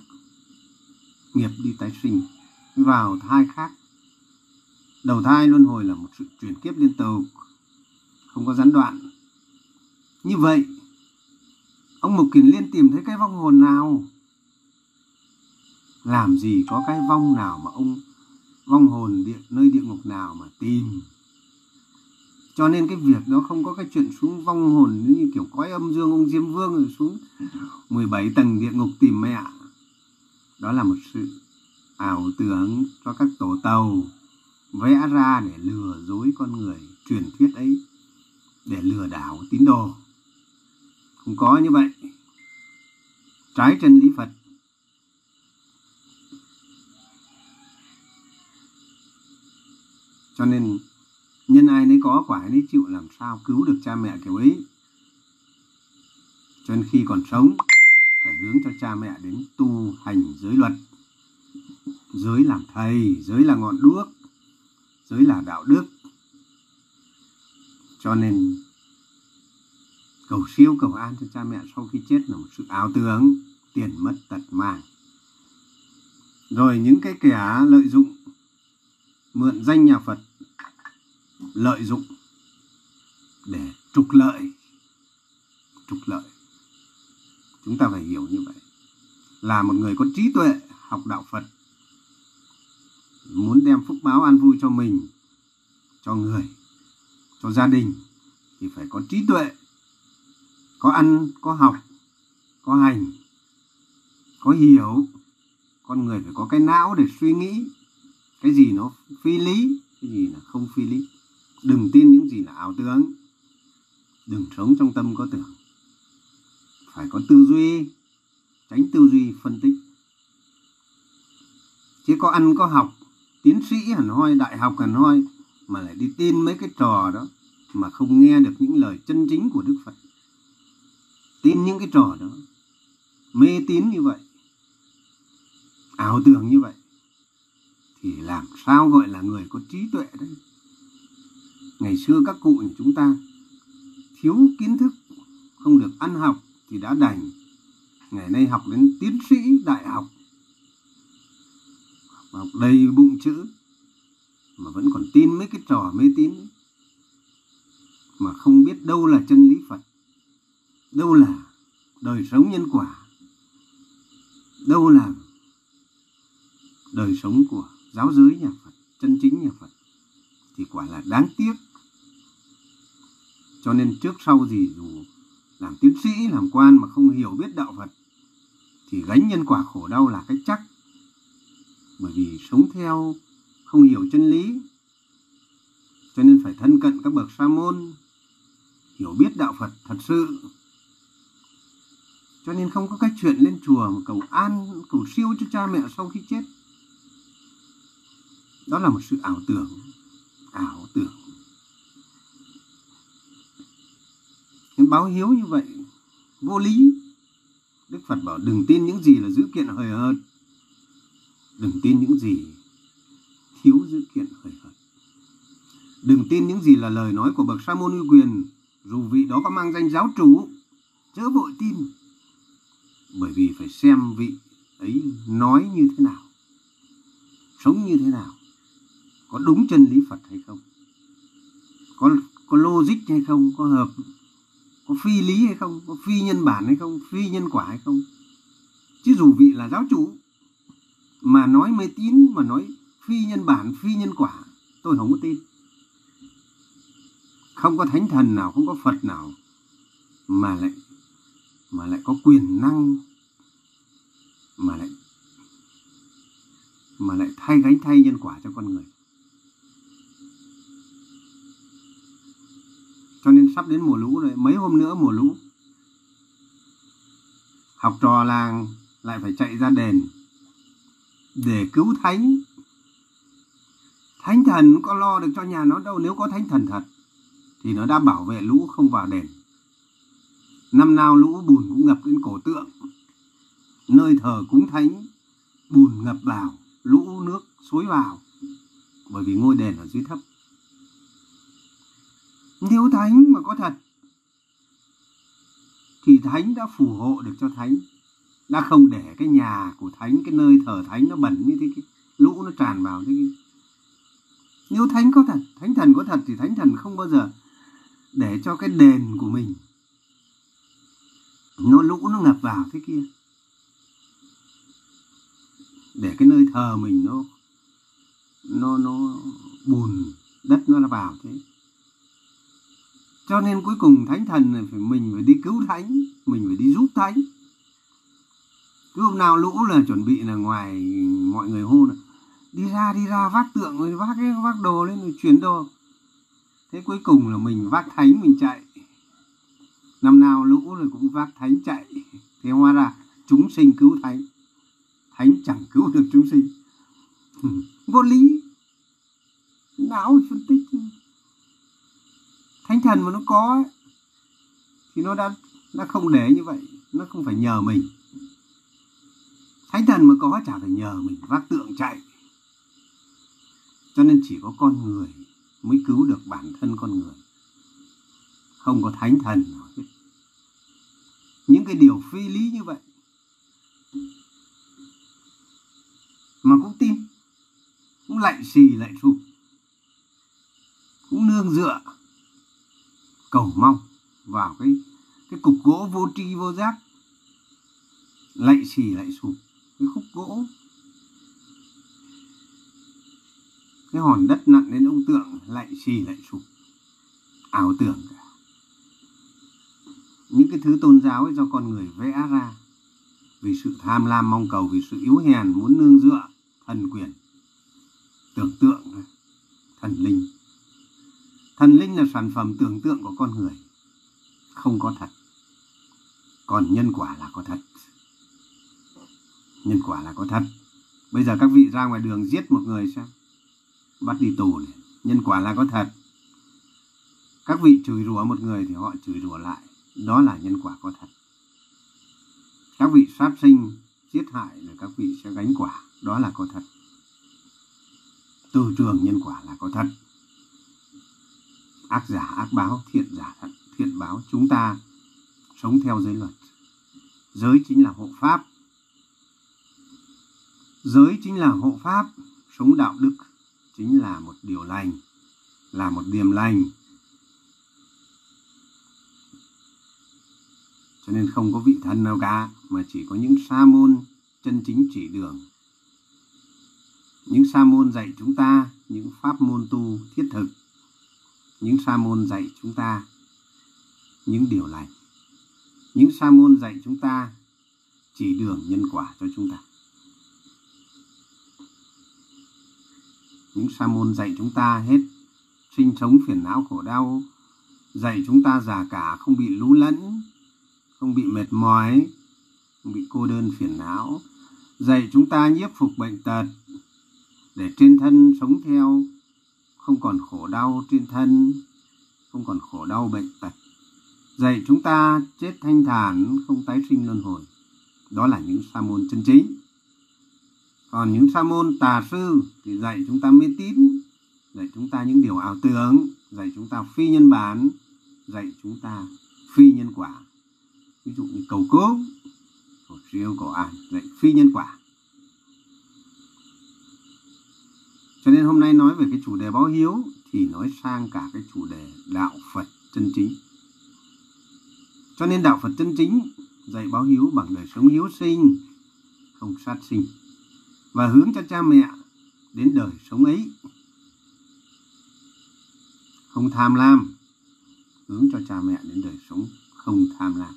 nghiệp đi tái sinh, vào thai khác. Đầu thai luân hồi là một sự chuyển kiếp liên tục, không có gián đoạn như vậy ông mục kiền liên tìm thấy cái vong hồn nào? Làm gì có cái vong nào mà ông vong hồn địa, nơi địa ngục nào mà tìm? Cho nên cái việc đó không có cái chuyện xuống vong hồn như kiểu cõi âm dương ông diêm vương rồi xuống 17 tầng địa ngục tìm mẹ đó là một sự ảo tưởng cho các tổ tàu vẽ ra để lừa dối con người truyền thuyết ấy để lừa đảo tín đồ không có như vậy. Trái chân lý phật. Cho nên, nhân ai nấy có quả nấy chịu, làm sao cứu được cha mẹ kiểu ấy? Cho nên khi còn sống, phải hướng cho cha mẹ đến tu hành giới luật. Giới làm thầy, giới là ngọn đuốc, giới là đạo đức. Cho nên cầu siêu cầu an cho cha mẹ sau khi chết là một sự ảo tưởng, tiền mất tật mang. Rồi những cái kẻ lợi dụng, mượn danh nhà Phật, lợi dụng để trục lợi trục lợi. Chúng ta phải hiểu như vậy. Là một người có trí tuệ, học đạo Phật, muốn đem phúc báo an vui cho mình, cho người, cho gia đình, thì phải có trí tuệ có ăn, có học, có hành, có hiểu, con người phải có cái não để suy nghĩ. Cái gì nó phi lý, cái gì là không phi lý. Đừng tin những gì là ảo tưởng. Đừng sống trong tâm có tưởng. Phải có tư duy, tránh tư duy phân tích. Chứ có ăn, có học, tiến sĩ hẳn hoi, đại học hẳn hoi, mà lại đi tin mấy cái trò đó mà không nghe được những lời chân chính của đức phật tin những cái trò đó. Mê tín như vậy. Ảo tưởng như vậy. Thì làm sao gọi là người có trí tuệ đấy ngày xưa các cụ của chúng ta thiếu kiến thức, không được ăn học thì đã đành. Ngày nay học đến tiến sĩ đại học học đầy bụng chữ, mà vẫn còn tin mấy cái trò mê tín. Mà không biết đâu là chân lý Phật đâu là đời sống nhân quả? Đâu là đời sống của giáo giới nhà Phật, chân chính nhà Phật? Thì quả là đáng tiếc. Cho nên trước sau gì dù làm tiến sĩ, làm quan mà không hiểu biết đạo Phật, thì gánh nhân quả khổ đau là cách chắc. Bởi vì sống theo không hiểu chân lý, cho nên phải thân cận các bậc sa môn, hiểu biết đạo Phật thật sự cho nên không có cái chuyện lên chùa mà cầu an, cầu siêu cho cha mẹ sau khi chết. Đó là một sự ảo tưởng ảo tưởng. Những báo hiếu như vậy, vô lý. Đức phật bảo đừng tin những gì là dữ kiện hời hợt. Đừng tin những gì thiếu dữ kiện hời hợt. Đừng tin những gì là lời nói của bậc sa môn uy quyền, dù vị đó có mang danh giáo chủ, chớ vội tin bởi vì phải xem vị ấy nói như thế nào, sống như thế nào, có đúng chân lý Phật hay không, có có logic hay không, có hợp, có phi lý hay không, có phi nhân bản hay không, phi nhân quả hay không. Chứ dù vị là giáo chủ mà nói mê tín, mà nói phi nhân bản, phi nhân quả, tôi không có tin. Không có thánh thần nào, không có phật nào mà lại mà lại có quyền năng, mà lại mà lại thay gánh thay nhân quả cho con người. Cho nên sắp đến mùa lũ rồi, mấy hôm nữa mùa lũ, học trò làng lại phải chạy ra đền để cứu thánh. Thánh thần có lo được cho nhà nó đâu, nếu có thánh thần thật thì nó đã bảo vệ lũ không vào đền năm nào lũ bùn cũng ngập đến cổ tượng. Nơi thờ cúng thánh, bùn ngập vào, lũ nước suối vào, bởi vì ngôi đền ở dưới thấp. Nếu thánh mà có thật, thì thánh đã phù hộ được cho thánh, đã không để cái nhà của thánh, cái nơi thờ thánh nó bẩn như thế kia, lũ nó tràn vào thế kia. Nếu thánh có thật, thánh thần có thật thì thánh thần không bao giờ để cho cái đền của mình nó lũ nó ngập vào thế kia. Để cái nơi thờ mình nó nó nó bùn, đất nó vào thế. Cho nên cuối cùng thánh thần này phải mình phải đi cứu thánh, mình phải đi giúp thánh. Cứ hôm nào lũ là chuẩn bị là ngoài mọi người hô là, đi ra đi ra, vác tượng rồi vác cái, vác đồ lên rồi chuyển đồ. Thế cuối cùng là mình vác thánh, mình chạy năm nào lũ rồi cũng vác thánh chạy. Thế hóa ra chúng sinh cứu thánh. Thánh chẳng cứu được chúng sinh. Vô lý. Não phân tích. Thánh thần mà nó có thì nó đã nó không để như vậy. Nó không phải nhờ mình. Thánh thần mà có chả phải nhờ mình vác tượng chạy. Cho nên chỉ có con người mới cứu được bản thân con người. Không có thánh thần nào hết những cái điều phi lý như vậy mà cũng tin, cũng lạy xì, lạy sụp cũng nương dựa cầu mong vào cái cái cục gỗ vô tri vô giác, lạy xì, lạy sụp cái khúc gỗ, cái hòn đất nặng đến ông tượng lạy xì, lạy sụp ảo tưởng cả những cái thứ tôn giáo ấy do con người vẽ ra vì sự tham lam mong cầu, vì sự yếu hèn muốn nương dựa thần quyền, tưởng tượng thần linh. Thần linh là sản phẩm tưởng tượng của con người, không có thật. Còn nhân quả là có thật. Nhân quả là có thật. Bây giờ các vị ra ngoài đường giết một người xem bắt đi tù này. nhân quả là có thật. Các vị chửi rủa một người thì họ chửi rủa lại đó là nhân quả có thật. Các vị sát sinh, giết hại là các vị sẽ gánh quả. Đó là có thật. Từ trường nhân quả là có thật. Ác giả, ác báo, thiện giả thật, thiện báo. Chúng ta sống theo giới luật. Giới chính là hộ pháp. Giới chính là hộ pháp, sống đạo đức, chính là một điều lành, là một điềm lành. Cho nên không có vị thần nào cả, mà chỉ có những sa môn chân chính chỉ đường. Những sa môn dạy chúng ta, những pháp môn tu thiết thực. Những sa môn dạy chúng ta những điều lành. Những sa môn dạy chúng ta chỉ đường nhân quả cho chúng ta. Những sa môn dạy chúng ta hết sinh sống phiền não khổ đau, dạy chúng ta già cả không bị lú lẫn không bị mệt mỏi, không bị cô đơn phiền não. Dạy chúng ta nhiếp phục bệnh tật, để trên thân sống theo. Không còn khổ đau trên thân, không còn khổ đau bệnh tật. Dạy chúng ta chết thanh thản, không tái sinh luân hồi. Đó là những sa môn chân chính. Còn những sa môn tà sư thì dạy chúng ta mê tín, dạy chúng ta những điều ảo tưởng, dạy chúng ta phi nhân bản, dạy chúng ta phi nhân quả ví dụ như cầu cứu cầu siêu, cầu an dạy phi nhân quả. Cho nên hôm nay nói về cái chủ đề báo hiếu thì nói sang cả cái chủ đề đạo phật chân chính. Cho nên đạo phật chân chính dạy báo hiếu bằng đời sống hiếu sinh, không sát sinh, và hướng cho cha mẹ đến đời sống ấy. Không tham lam, hướng cho cha mẹ đến đời sống không tham lam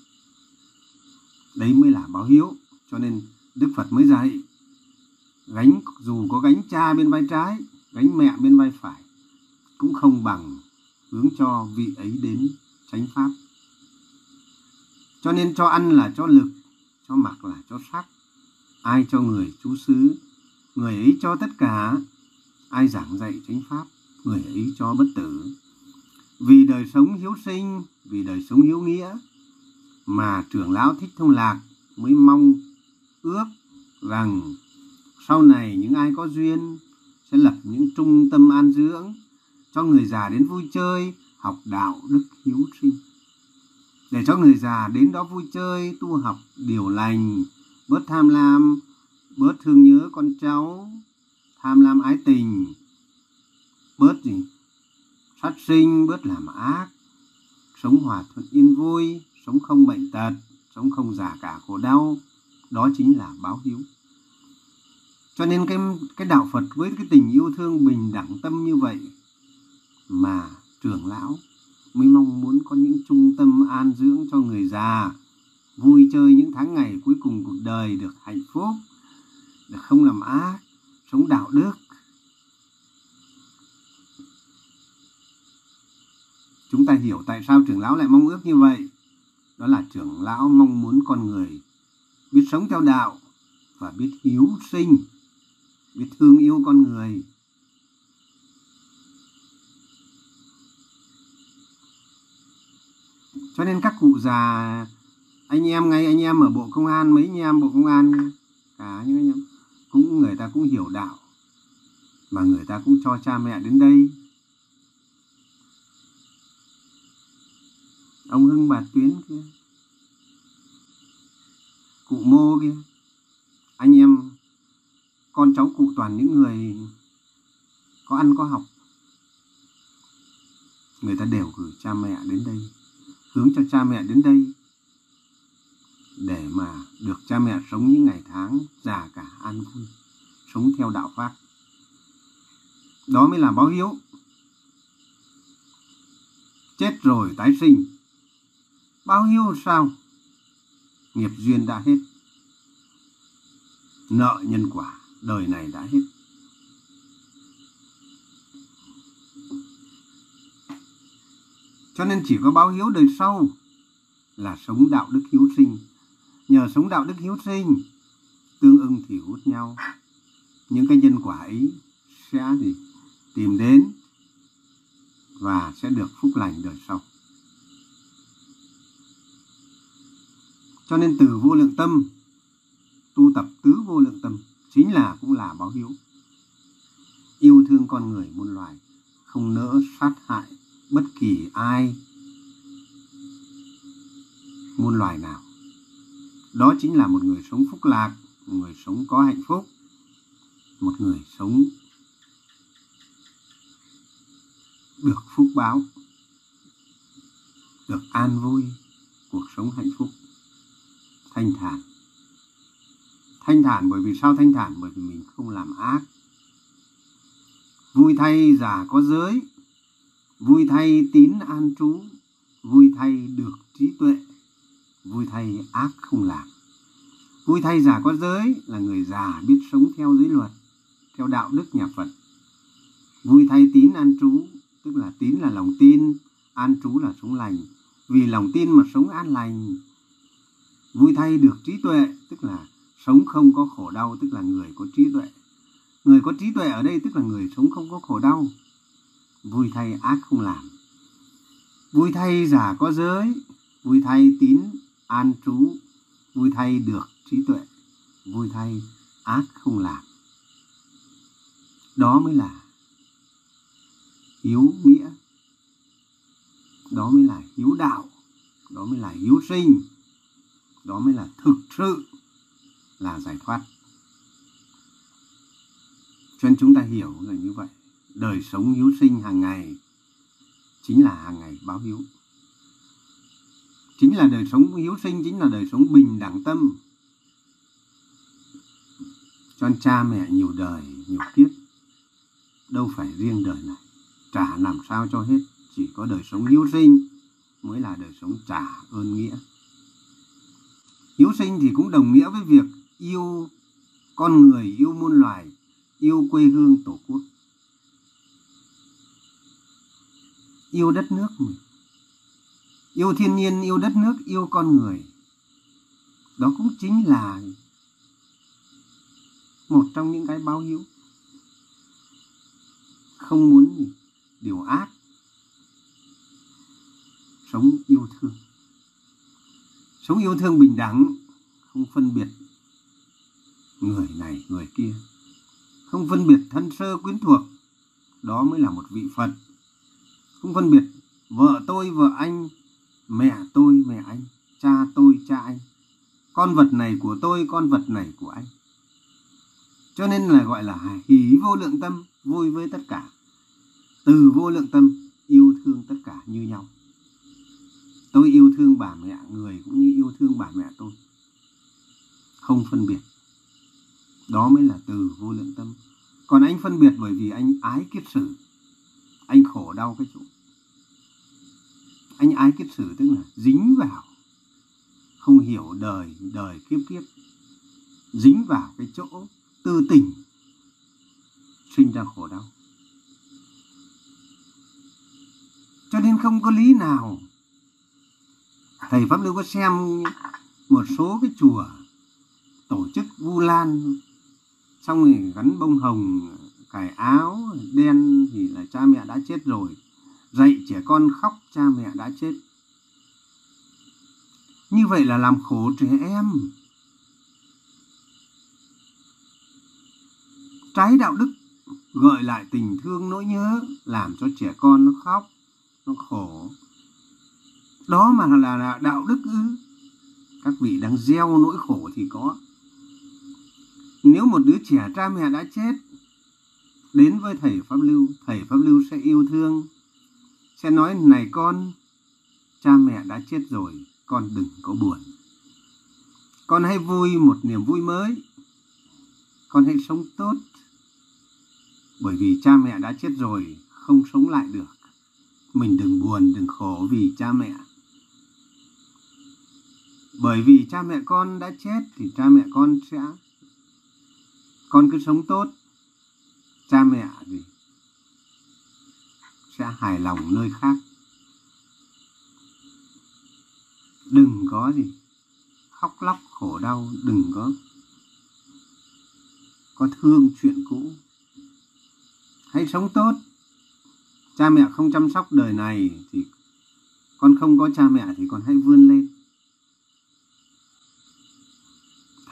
đấy mới là báo hiếu, cho nên đức phật mới dạy, gánh dù có gánh cha bên vai trái, gánh mẹ bên vai phải, cũng không bằng hướng cho vị ấy đến chánh pháp. Cho nên cho ăn là cho lực, cho mặc là cho sắc. Ai cho người chú xứ, người ấy cho tất cả. Ai giảng dạy chánh pháp, người ấy cho bất tử. Vì đời sống hiếu sinh, vì đời sống hiếu nghĩa mà trưởng lão thích thông lạc mới mong ước rằng sau này những ai có duyên sẽ lập những trung tâm an dưỡng cho người già đến vui chơi, học đạo đức hiếu sinh. Để cho người già đến đó vui chơi, tu học, điều lành, bớt tham lam, bớt thương nhớ con cháu, tham lam ái tình, bớt gì? Sát sinh, bớt làm ác, sống hòa thuận yên vui sống không bệnh tật, sống không già cả khổ đau, đó chính là báo hiếu. Cho nên cái cái đạo Phật với cái tình yêu thương bình đẳng tâm như vậy mà trưởng lão mới mong muốn có những trung tâm an dưỡng cho người già, vui chơi những tháng ngày cuối cùng cuộc đời được hạnh phúc, được không làm ác, sống đạo đức. Chúng ta hiểu tại sao trưởng lão lại mong ước như vậy đó là trưởng lão mong muốn con người biết sống theo đạo và biết hiếu sinh, biết thương yêu con người. Cho nên các cụ già, anh em ngay anh em ở bộ công an, mấy anh em bộ công an, cả những anh em, cũng người ta cũng hiểu đạo, mà người ta cũng cho cha mẹ đến đây. Ông hưng bà tuyến kia, cụ mô kia, anh em, con cháu cụ toàn những người có ăn có học, người ta đều gửi cha mẹ đến đây, hướng cho cha mẹ đến đây, để mà được cha mẹ sống những ngày tháng già cả an vui, sống theo đạo pháp. Đó mới là báo hiếu. Chết rồi tái sinh bao nhiêu sao? Nghiệp duyên đã hết. Nợ nhân quả, đời này đã hết. Cho nên chỉ có báo hiếu đời sau là sống đạo đức hiếu sinh. Nhờ sống đạo đức hiếu sinh, tương ưng thì hút nhau. Những cái nhân quả ấy sẽ gì? Tìm đến và sẽ được phúc lành đời sau. Cho nên từ vô lượng tâm, tu tập tứ vô lượng tâm, chính là cũng là báo hiếu. Yêu thương con người muôn loài, không nỡ sát hại bất kỳ ai muôn loài nào. Đó chính là một người sống phúc lạc, một người sống có hạnh phúc, một người sống được phúc báo, được an vui, cuộc sống hạnh phúc thanh thản. Thanh thản bởi vì sao thanh thản? Bởi vì mình không làm ác. Vui thay già có giới, vui thay tín an trú, vui thay được trí tuệ, vui thay ác không làm. Vui thay già có giới là người già biết sống theo giới luật, theo đạo đức nhà phật. Vui thay tín an trú, tức là tín là lòng tin, an trú là sống lành. Vì lòng tin mà sống an lành vui thay được trí tuệ, tức là sống không có khổ đau, tức là người có trí tuệ. Người có trí tuệ ở đây tức là người sống không có khổ đau. Vui thay ác không làm. Vui thay giả có giới. Vui thay tín, an trú. Vui thay được trí tuệ. Vui thay ác không làm. Đó mới là hiếu nghĩa. Đó mới là hiếu đạo. Đó mới là hiếu sinh đó mới là thực sự là giải thoát. Cho nên chúng ta hiểu là như vậy. Đời sống hiếu sinh hàng ngày chính là hàng ngày báo hiếu chính là đời sống hiếu sinh, chính là đời sống bình đẳng tâm. Cho nên cha mẹ nhiều đời, nhiều kiếp, đâu phải riêng đời này. Trả làm sao cho hết. Chỉ có đời sống hiếu sinh mới là đời sống trả ơn nghĩa hiếu sinh thì cũng đồng nghĩa với việc yêu con người, yêu muôn loài, yêu quê hương tổ quốc. Yêu đất nước mình. Yêu thiên nhiên, yêu đất nước, yêu con người. Đó cũng chính là một trong những cái báo hiếu không muốn điều ác. Sống yêu thương sống yêu thương bình đẳng, không phân biệt người này, người kia. Không phân biệt thân sơ quyến thuộc, đó mới là một vị phật. Không phân biệt vợ tôi, vợ anh, mẹ tôi, mẹ anh, cha tôi, cha anh. Con vật này của tôi, con vật này của anh. Cho nên là gọi là hỷ vô lượng tâm, vui với tất cả. Từ vô lượng tâm, yêu thương tất cả như nhau tôi yêu thương bà mẹ, người cũng như yêu thương bà mẹ tôi. Không phân biệt. Đó mới là từ vô lượng tâm. Còn anh phân biệt bởi vì anh ái kiết sử. Anh khổ đau cái chỗ. Anh ái kiết sử tức là dính vào. Không hiểu đời đời kiếp kiếp. Dính vào cái chỗ tư tình. Sinh ra khổ đau. Cho nên không có lý nào thầy pháp lưu có xem một số cái chùa tổ chức vu lan xong thì gắn bông hồng, cài áo, đen thì là cha mẹ đã chết rồi, dạy trẻ con khóc, cha mẹ đã chết. Như vậy là làm khổ trẻ em. Trái đạo đức gợi lại tình thương nỗi nhớ, làm cho trẻ con nó khóc, nó khổ đó mà là, là đạo đức ư? Các vị đang gieo nỗi khổ thì có. Nếu một đứa trẻ cha mẹ đã chết đến với thầy pháp lưu thầy pháp lưu sẽ yêu thương sẽ nói này con cha mẹ đã chết rồi con đừng có buồn. Con hãy vui một niềm vui mới. Con hãy sống tốt. Bởi vì cha mẹ đã chết rồi không sống lại được. Mình đừng buồn đừng khổ vì cha mẹ bởi vì cha mẹ con đã chết thì cha mẹ con sẽ, con cứ sống tốt. Cha mẹ gì sẽ hài lòng nơi khác. Đừng có gì khóc lóc khổ đau, đừng có có thương chuyện cũ. Hãy sống tốt. Cha mẹ không chăm sóc đời này thì con không có cha mẹ thì con hãy vươn lên.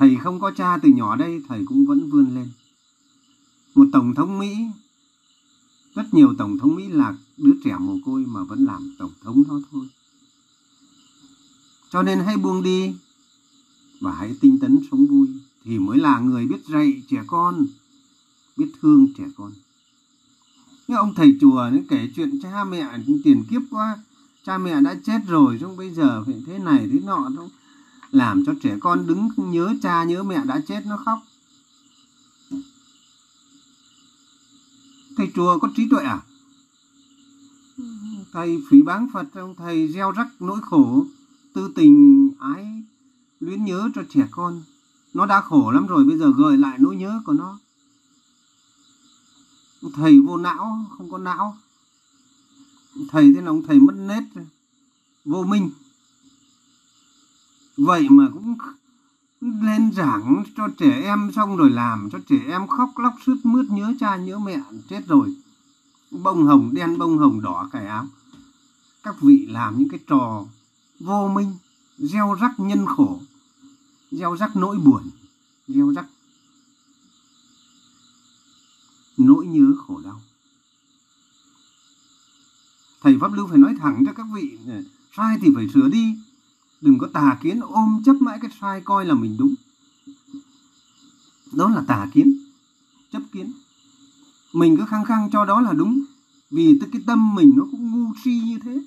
Thầy không có cha từ nhỏ đây, thầy cũng vẫn vươn lên. Một tổng thống mỹ, rất nhiều tổng thống mỹ là đứa trẻ mồ côi mà vẫn làm tổng thống đó thôi. Cho nên hãy buông đi và hãy tinh tấn sống vui, thì mới là người biết dạy trẻ con, biết thương trẻ con. Nhưng ông thầy chùa nó kể chuyện cha mẹ tiền kiếp quá, cha mẹ đã chết rồi, xong bây giờ phải thế này thế nọ không làm cho trẻ con đứng nhớ cha, nhớ mẹ đã chết, nó khóc. Thầy chùa có trí tuệ à? Thầy phỉ báng phật thầy gieo rắc nỗi khổ, tư tình, ái, luyến nhớ cho trẻ con. Nó đã khổ lắm rồi, bây giờ gợi lại nỗi nhớ của nó. Thầy vô não, không có não. Thầy thế là ông thầy mất nết, vô minh vậy mà cũng lên giảng cho trẻ em xong rồi làm, cho trẻ em khóc lóc sướt mướt, nhớ cha, nhớ mẹ, chết rồi. Bông hồng đen, bông hồng đỏ cài áo. Các vị làm những cái trò vô minh, gieo rắc nhân khổ, gieo rắc nỗi buồn, gieo rắc nỗi nhớ khổ đau. Thầy pháp lưu phải nói thẳng cho các vị, sai thì phải sửa đi đừng có tà kiến ôm chấp mãi cái sai coi là mình đúng. Đó là tà kiến, chấp kiến. Mình cứ khăng khăng cho đó là đúng, vì tức cái tâm mình nó cũng ngu si như thế.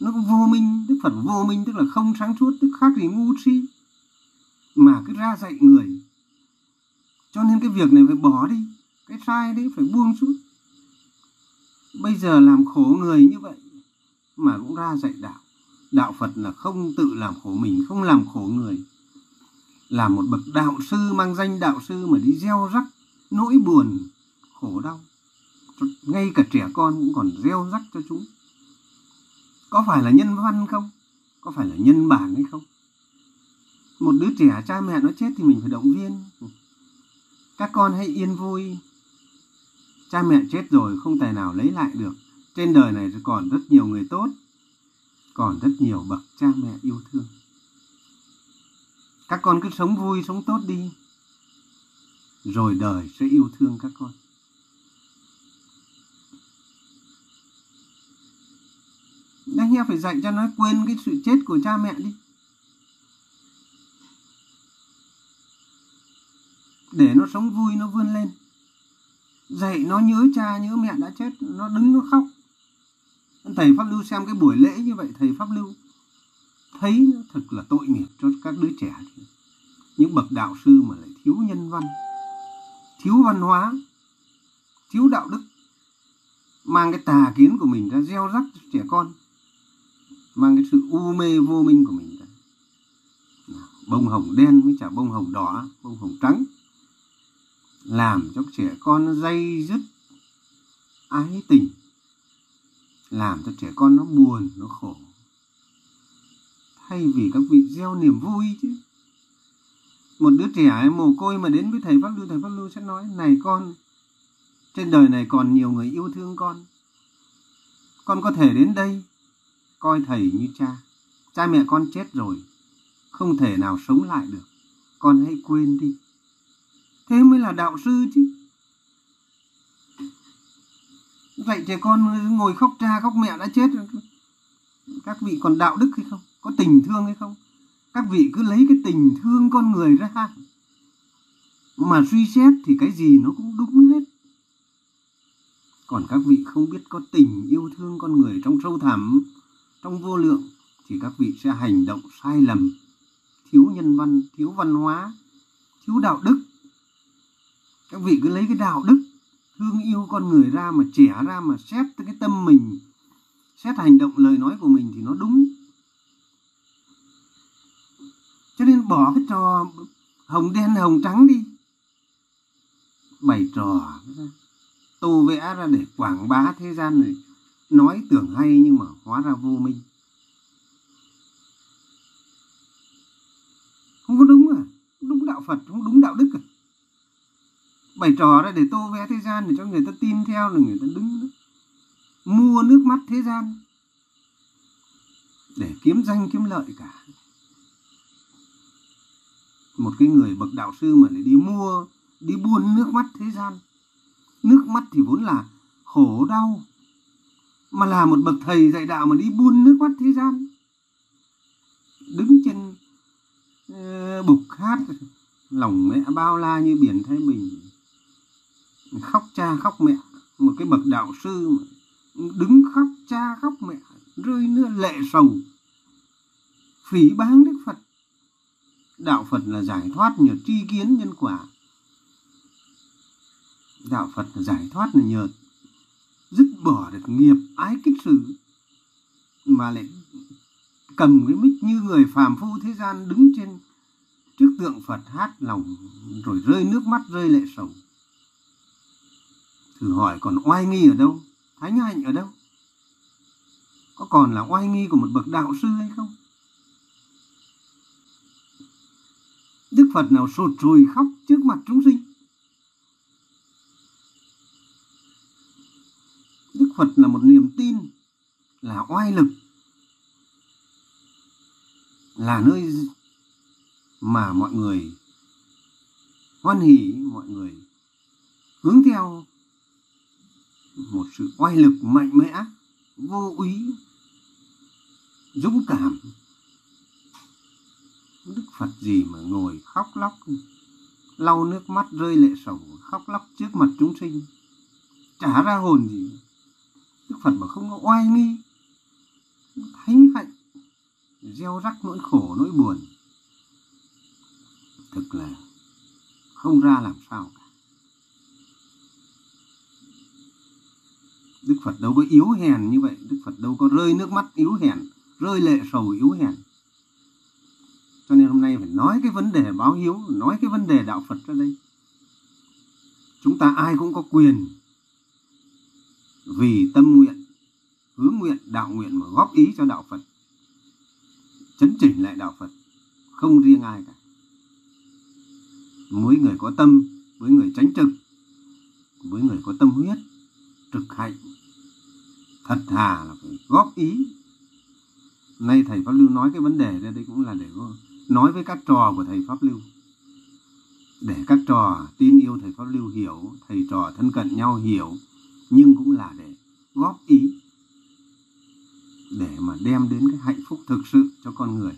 Nó cũng vô minh, đức phật vô minh tức là không sáng suốt, tức khác gì ngu si. Mà cứ ra dạy người. Cho nên cái việc này phải bỏ đi, cái sai đấy phải buông xuống. Bây giờ làm khổ người như vậy mà cũng ra dạy đạo đạo Phật là không tự làm khổ mình, không làm khổ người. Là một bậc đạo sư mang danh đạo sư mà đi gieo rắc nỗi buồn, khổ đau. Ngay cả trẻ con cũng còn gieo rắc cho chúng. Có phải là nhân văn không? Có phải là nhân bản hay không? Một đứa trẻ cha mẹ nó chết thì mình phải động viên. Các con hãy yên vui. Cha mẹ chết rồi không tài nào lấy lại được. Trên đời này còn rất nhiều người tốt còn rất nhiều bậc cha mẹ yêu thương. Các con cứ sống vui, sống tốt đi. Rồi đời sẽ yêu thương các con. Anh em phải dạy cho nó quên cái sự chết của cha mẹ đi. Để nó sống vui, nó vươn lên. Dạy nó nhớ cha, nhớ mẹ đã chết, nó đứng, nó khóc thầy pháp lưu xem cái buổi lễ như vậy, thầy pháp lưu thấy thật là tội nghiệp cho các đứa trẻ những bậc đạo sư mà lại thiếu nhân văn, thiếu văn hóa, thiếu đạo đức. Mang cái tà kiến của mình ra gieo rắc cho trẻ con. Mang cái sự u mê vô minh của mình ra. Bông hồng đen với chả bông hồng đỏ, bông hồng trắng. Làm cho trẻ con dây dứt ái tình làm cho trẻ con nó buồn, nó khổ. Thay vì các vị gieo niềm vui chứ. Một đứa trẻ mồ côi mà đến với thầy pháp lưu, thầy pháp lưu sẽ nói, này con, trên đời này còn nhiều người yêu thương con. Con có thể đến đây, coi thầy như cha. Cha mẹ con chết rồi, không thể nào sống lại được. Con hãy quên đi. Thế mới là đạo sư chứ vậy trẻ con ngồi khóc cha khóc mẹ đã chết các vị còn đạo đức hay không? Có tình thương hay không? Các vị cứ lấy cái tình thương con người ra. Mà suy xét thì cái gì nó cũng đúng hết. Còn các vị không biết có tình yêu thương con người trong sâu thẳm, trong vô lượng, thì các vị sẽ hành động sai lầm. Thiếu nhân văn, thiếu văn hóa, thiếu đạo đức. Các vị cứ lấy cái đạo đức thương yêu con người ra mà trẻ ra mà xét cái tâm mình, xét hành động lời nói của mình thì nó đúng. Cho nên bỏ cái trò hồng đen hồng trắng đi. Bày trò, tô vẽ ra để quảng bá thế gian này, nói tưởng hay nhưng mà hóa ra vô minh. Không có đúng à? Đúng đạo phật, không đúng đạo đức à? Bày trò ra để tô vẽ thế gian để cho người ta tin theo là người ta đứng mua nước mắt thế gian. Để kiếm danh kiếm lợi cả. Một cái người bậc đạo sư mà lại đi mua đi buôn nước mắt thế gian. Nước mắt thì vốn là khổ đau mà là một bậc thầy dạy đạo mà đi buôn nước mắt thế gian. Đứng trên uh, bục hát lòng mẹ bao la như biển thái bình khóc cha khóc mẹ, một cái bậc đạo sư đứng khóc cha khóc mẹ, rơi nước lệ sầu, phỉ báng đức phật. Đạo phật là giải thoát nhờ tri kiến nhân quả. Đạo phật là giải thoát là nhờ dứt bỏ được nghiệp ái kích sự, mà lại cầm cái mic như người phàm phu thế gian đứng trên trước tượng phật hát lòng, rồi rơi nước mắt, rơi lệ sầu. Thử hỏi còn oai nghi ở đâu? Thánh hạnh ở đâu? Có còn là oai nghi của một bậc đạo sư hay không? Đức Phật nào sụt sùi khóc trước mặt chúng sinh? Đức Phật là một niềm tin, là oai lực, là nơi mà mọi người hoan hỉ mọi người hướng theo một sự oai lực mạnh mẽ, vô úy dũng cảm. Đức phật gì mà ngồi khóc lóc, lau nước mắt, rơi lệ sầu, khóc lóc trước mặt chúng sinh? Trả ra hồn gì. Đức phật mà không có oai nghi, thánh hạnh, gieo rắc nỗi khổ, nỗi buồn. Thực là không ra làm sao. Đức Phật đâu có yếu hèn như vậy. Đức Phật đâu có rơi nước mắt yếu hèn, rơi lệ sầu yếu hèn. Cho nên hôm nay phải nói cái vấn đề báo hiếu, nói cái vấn đề đạo phật ra đây. Chúng ta ai cũng có quyền vì tâm nguyện, hướng nguyện, đạo nguyện mà góp ý cho đạo phật, chấn chỉnh lại đạo phật. Không riêng ai cả. Mỗi người có tâm, với người tránh trực, với người có tâm huyết, trực hạnh thật thà là phải góp ý. Nay thầy pháp lưu nói cái vấn đề ra đây cũng là để nói với các trò của thầy pháp lưu. Để các trò tin yêu thầy pháp lưu hiểu, thầy trò thân cận nhau hiểu, nhưng cũng là để góp ý. Để mà đem đến cái hạnh phúc thực sự cho con người.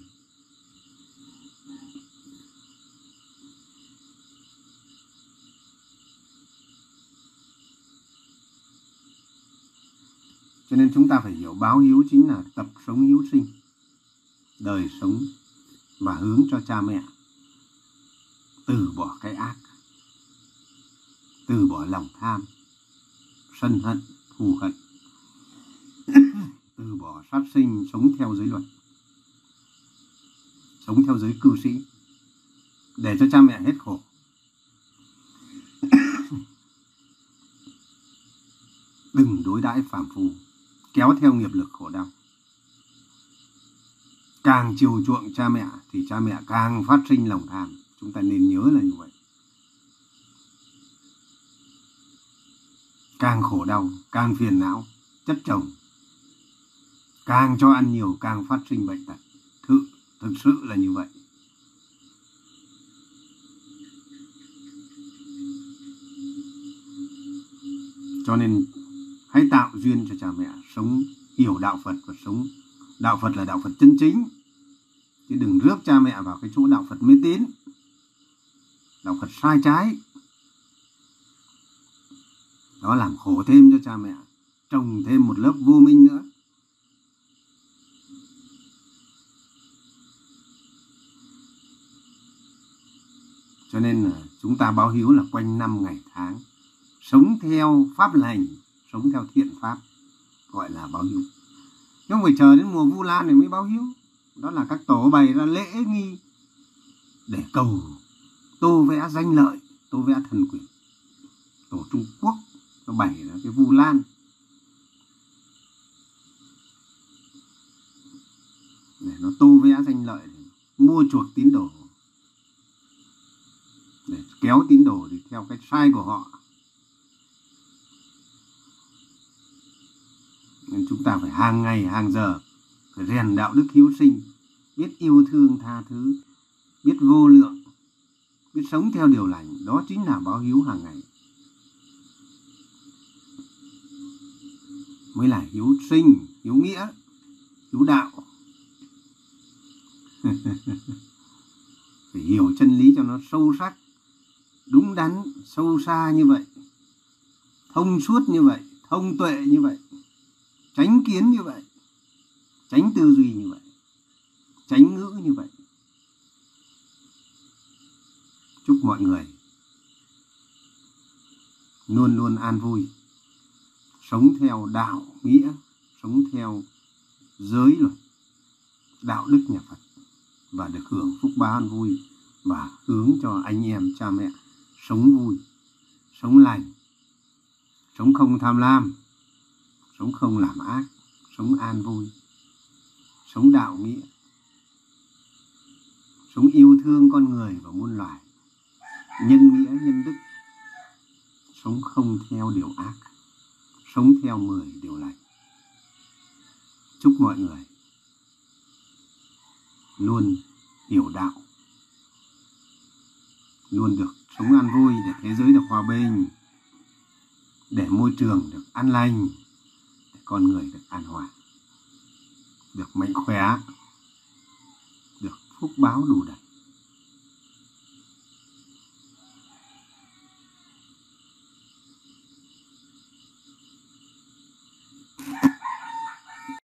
Cho nên chúng ta phải hiểu báo hiếu chính là tập sống hiếu sinh, đời sống và hướng cho cha mẹ. Từ bỏ cái ác, từ bỏ lòng tham, sân hận, thù hận. Từ bỏ sát sinh, sống theo giới luật, sống theo giới cư sĩ, để cho cha mẹ hết khổ. [COUGHS] Đừng đối đãi phạm phu kéo theo nghiệp lực khổ đau. Càng chiều chuộng cha mẹ thì cha mẹ càng phát sinh lòng tham. Chúng ta nên nhớ là như vậy. Càng khổ đau, càng phiền não, chất chồng. Càng cho ăn nhiều, càng phát sinh bệnh tật. Thực thực sự là như vậy. Cho nên hãy tạo duyên cho cha mẹ, sống hiểu đạo Phật và sống đạo Phật là đạo Phật chân chính. Chứ đừng rước cha mẹ vào cái chỗ đạo Phật mê tín. Đạo Phật sai trái. Đó làm khổ thêm cho cha mẹ, trồng thêm một lớp vô minh nữa. Cho nên là chúng ta báo hiếu là quanh năm ngày tháng, sống theo pháp lành sống theo thiện pháp, gọi là báo hiếu. Không phải chờ đến mùa vu lan này mới báo hiếu. Đó là các tổ bày ra lễ nghi để cầu tô vẽ danh lợi, tô vẽ thần quyền. Tổ trung quốc nó bày ra cái vu lan. Để nó tô vẽ danh lợi để mua chuộc tín đồ. Để kéo tín đồ đi theo cái sai của họ. Nên chúng ta phải hàng ngày, hàng giờ phải rèn đạo đức hiếu sinh, biết yêu thương tha thứ, biết vô lượng, biết sống theo điều lành. Đó chính là báo hiếu hàng ngày. Mới là hiếu sinh hiếu nghĩa hiếu đạo. [LAUGHS] Phải hiểu chân lý cho nó sâu sắc, đúng đắn, sâu xa như vậy, thông suốt như vậy, thông tuệ như vậy tránh kiến như vậy tránh tư duy như vậy tránh ngữ như vậy. Chúc mọi người luôn luôn an vui, sống theo đạo nghĩa, sống theo giới luật, đạo đức nhà Phật, và được hưởng phúc báo an vui, và hướng cho anh em, cha mẹ sống vui, sống lành, sống không tham lam sống không làm ác, sống an vui, sống đạo nghĩa, sống yêu thương con người và muôn loài, nhân nghĩa, nhân đức, sống không theo điều ác, sống theo mười điều lành. Chúc mọi người luôn hiểu đạo, luôn được sống an vui để thế giới được hòa bình, để môi trường được an lành con người được an hòa được mạnh khỏe được phúc báo đủ đầy.